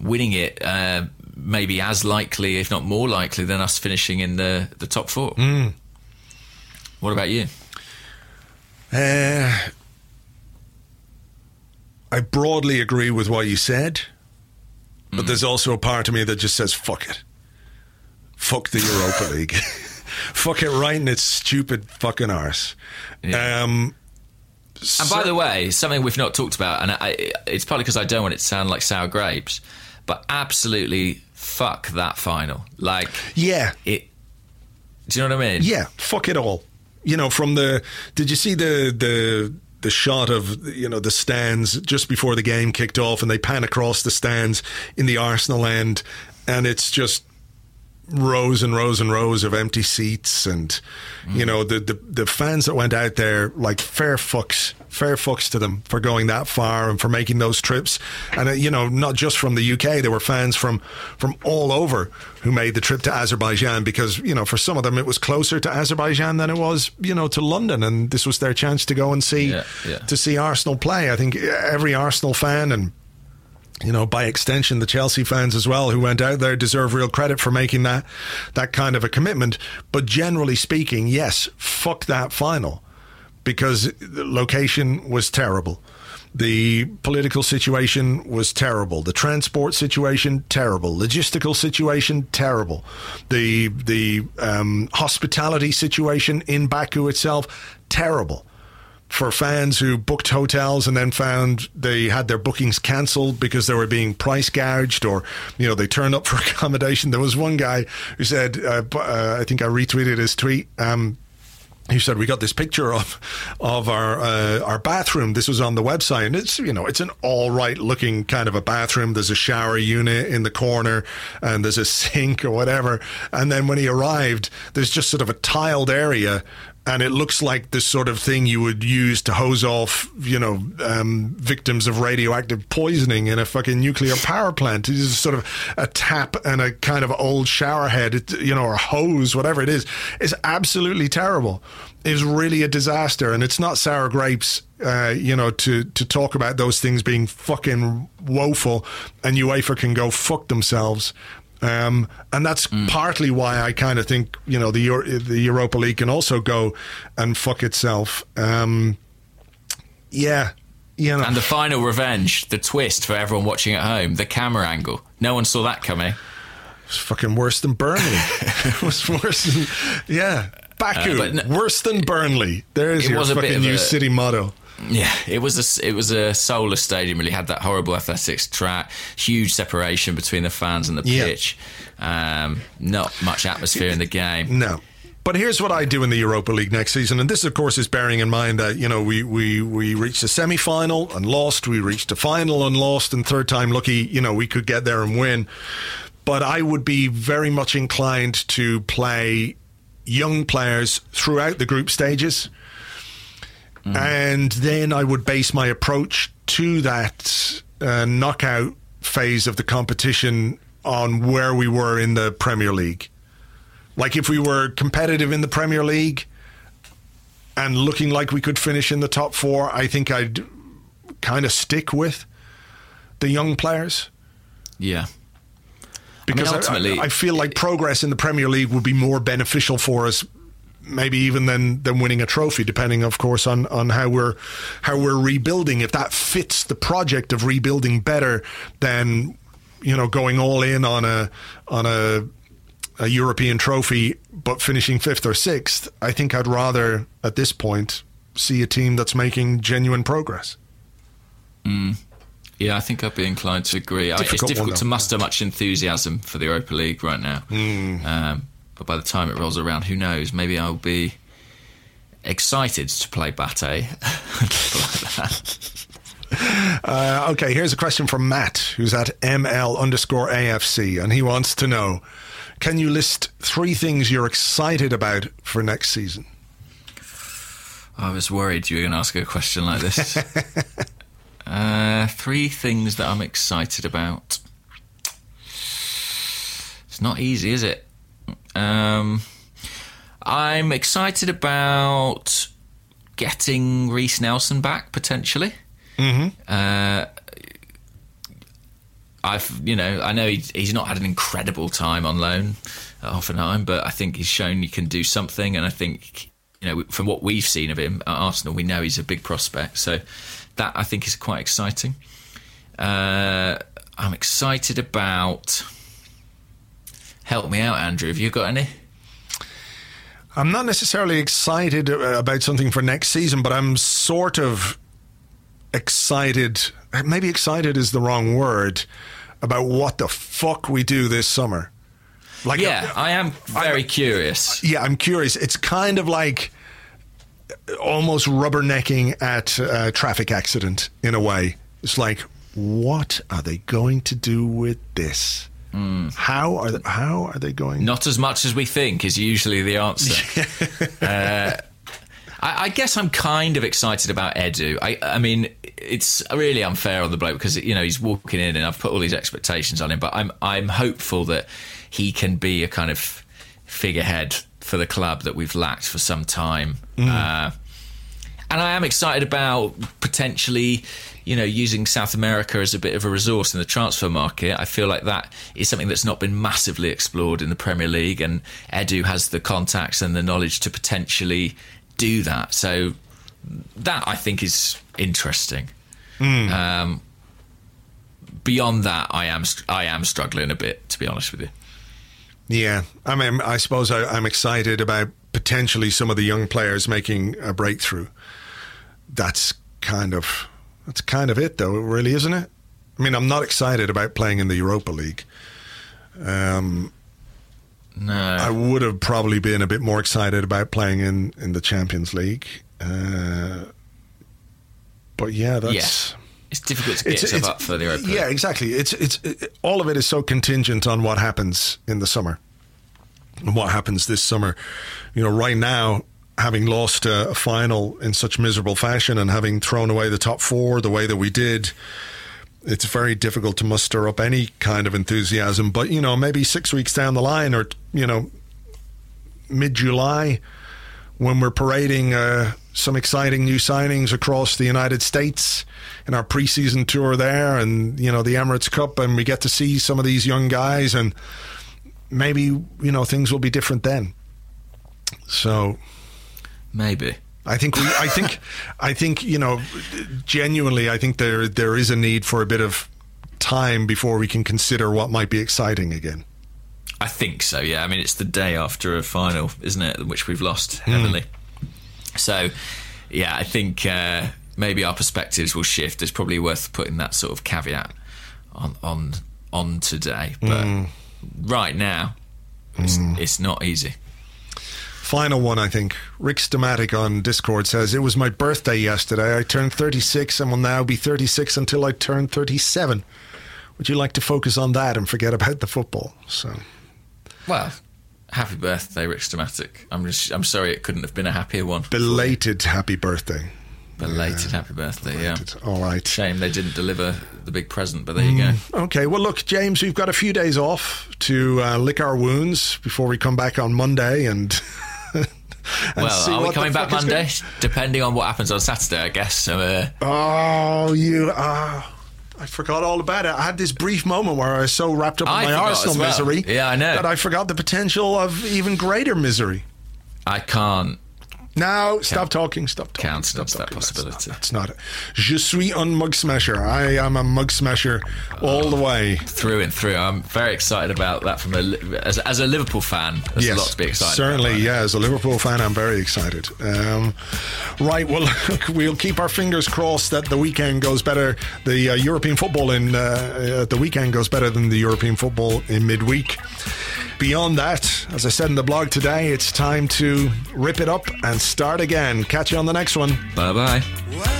C: winning it uh, maybe as likely, if not more likely, than us finishing in the the top four. What about you?
B: Uh, I broadly agree with what you said, but there's also a part of me that just says, fuck it. Fuck the Europa League. fuck it right in its stupid fucking arse.
C: Yeah.
B: Um,
C: And by the way, something we've not talked about, and I, it's partly because I don't want it to sound like sour grapes, but absolutely fuck that final. Like
B: yeah.
C: it Do you know what I mean?
B: Yeah, fuck it all. You know, from the did you see the the the shot of you know the stands just before the game kicked off, and they pan across the stands in the Arsenal end, and it's just rows and rows and rows of empty seats and mm. you know the, the the fans that went out there like fair fucks fair fucks to them for going that far and for making those trips and uh, you know not just from the UK there were fans from from all over who made the trip to Azerbaijan because you know for some of them it was closer to Azerbaijan than it was you know to London and this was their chance to go and see yeah, yeah. to see Arsenal play I think every Arsenal fan and you know, by extension, the Chelsea fans as well who went out there deserve real credit for making that that kind of a commitment. But generally speaking, yes, fuck that final because the location was terrible. The political situation was terrible. The transport situation terrible. Logistical situation terrible. The the um, hospitality situation in Baku itself terrible for fans who booked hotels and then found they had their bookings cancelled because they were being price gouged or you know they turned up for accommodation. There was one guy who said, uh, uh, I think I retweeted his tweet. Um, he said we got this picture of of our uh, our bathroom. This was on the website, and it's you know it's an all right looking kind of a bathroom. There's a shower unit in the corner, and there's a sink or whatever. And then when he arrived, there's just sort of a tiled area and it looks like the sort of thing you would use to hose off, you know, um, victims of radioactive poisoning in a fucking nuclear power plant. It is sort of a tap and a kind of old shower head, you know, or a hose, whatever it is. It's absolutely terrible. It's really a disaster, and it's not sour grapes, uh, you know, to to talk about those things being fucking woeful, and UEFA can go fuck themselves. Um, and that's mm. partly why I kind of think you know the Euro- the Europa League can also go and fuck itself. Um, yeah, you know.
C: And the final revenge, the twist for everyone watching at home, the camera angle. No one saw that coming.
B: It was fucking worse than Burnley. it was worse than yeah. Baku, uh, worse than Burnley. There's your fucking new a, city motto.
C: Yeah, it was a it was a soulless stadium. Really had that horrible athletics track, huge separation between the fans and the pitch. Um, not much atmosphere in the game.
B: No. But here's what I do in the Europa League next season, and this, of course, is bearing in mind that you know we we we reached a semi final and lost, we reached a final and lost, and third time lucky, you know, we could get there and win. But I would be very much inclined to play young players throughout the group stages Mm. And then I would base my approach to that uh, knockout phase of the competition on where we were in the Premier League. Like if we were competitive in the Premier League and looking like we could finish in the top four, I think I'd kind of stick with the young players.
C: Yeah.
B: Because I, mean, ultimately, I, I feel like progress in the Premier League would be more beneficial for us maybe even than than winning a trophy, depending, of course, on on how we're how we're rebuilding. If that fits the project of rebuilding better than you know going all in on a on a a European trophy, but finishing fifth or sixth, I think I'd rather at this point see a team that's making genuine progress.
C: Mm. Yeah, I think I'd be inclined to agree. Difficult it's difficult to muster much enthusiasm for the Europa League right now.
B: Mm.
C: Um, but by the time it rolls around, who knows? Maybe I'll be excited to play Bate.
B: uh, okay, here's a question from Matt, who's at ML underscore AFC, and he wants to know Can you list three things you're excited about for next season?
C: I was worried you were going to ask a question like this. uh, three things that I'm excited about. It's not easy, is it? Um, I'm excited about getting Reiss Nelson back potentially.
B: Mm-hmm.
C: Uh, I've, you know, I know he's, he's not had an incredible time on loan at Hoffenheim, but I think he's shown he can do something, and I think, you know, from what we've seen of him at Arsenal, we know he's a big prospect. So that I think is quite exciting. Uh, I'm excited about help me out, Andrew. Have you got any?
B: I'm not necessarily excited uh, about something for next season, but I'm sort of excited. Maybe excited is the wrong word about what the fuck we do this summer. Like,
C: yeah, I am very curious.
B: yeah, I'm curious. It's kind of like uh, almost rubbernecking at a traffic accident in a way. It's like, what are they going to do with this? How are they, how are they going?
C: Not as much as we think is usually the answer. uh, I, I guess I'm kind of excited about Edu. I, I mean, it's really unfair on the bloke because you know he's walking in, and I've put all these expectations on him. But I'm I'm hopeful that he can be a kind of figurehead for the club that we've lacked for some time. Uh, and I am excited about potentially, you know, using South America as a bit of a resource in the transfer market. I feel like that is something that's not been massively explored in the Premier League, and Edu has the contacts and the knowledge to potentially do that. So that I think is interesting. Um, beyond that, I am I am struggling a bit, to be honest with you.
B: Yeah, I mean, I suppose I, I'm excited about potentially some of the young players making a breakthrough. That's kind of that's kind of it, though, really, isn't it? I mean, I'm not excited about playing in the Europa League. Um,
C: No,
B: I would have probably been a bit more excited about playing in, in the Champions League. Uh, but yeah, that's
C: yeah, it's difficult to get yourself up for the Europa. League.
B: yeah, exactly. It's it's it, all of it is so contingent on what happens in the summer and what happens this summer. You know, right now, having lost a, final in such miserable fashion and having thrown away the top four the way that we did, it's very difficult to muster up any kind of enthusiasm. But you know, maybe six weeks down the line, or you know, mid July, when we're parading uh, some exciting new signings across the United States in our preseason tour there, and you know the Emirates Cup, and we get to see some of these young guys, and maybe you know things will be different then. So
C: maybe.
B: I think we, I think I think you know genuinely I think there there is a need for a bit of time before we can consider what might be exciting again.
C: I think so. Yeah, I mean it's the day after a final, isn't it, which we've lost hmm. heavily. So, yeah, I think uh, maybe our perspectives will shift. It's probably worth putting that sort of caveat on on on today, but hmm. right now, it's, hmm. it's not easy.
B: Final one, I think. Rick Stomatic on Discord says, It was my birthday yesterday. I turned 36 and will now be 36 until I turn 37. Would you like to focus on that and forget about the football? So,
C: Well, happy birthday, Rick Stomatic. I'm just, I'm sorry it couldn't have been a happier one.
B: belated happy birthday.
C: Belated happy birthday. Yeah.
B: All right.
C: Shame they didn't deliver the big present, but there you go.
B: Okay, well, look, James, we've got a few days off to uh, lick our wounds before we come back on Monday and.
C: Well, are we coming back Monday?
B: going-
C: Depending on what happens on Saturday, I guess. So, uh,
B: Oh, you. Ah. I forgot all about it. I had this brief moment where I was so wrapped up in
C: I
B: my Arsenal
C: well.
B: misery
C: Yeah, I know.
B: that I forgot the potential of even greater misery.
C: I can't.
B: Now, stop talking. Stop talking.
C: Can't
B: stop
C: that
B: talking. That's
C: possibility.
B: not- That's not, it. Je suis un mug smasher. I am a mug smasher all the way.
C: through and through. I'm very excited about that. From a as, as a Liverpool fan, there's a lot to be excited.
B: Certainly,
C: about,
B: yeah. As a Liverpool fan, I'm very excited. Um, right, well, look, we'll keep our fingers crossed that the weekend goes better. The uh, European football in uh, uh, the weekend goes better than the European football in midweek. Beyond that, as I said in the blog today, it's time to rip it up and start again. Catch you on the next one.
C: Bye bye.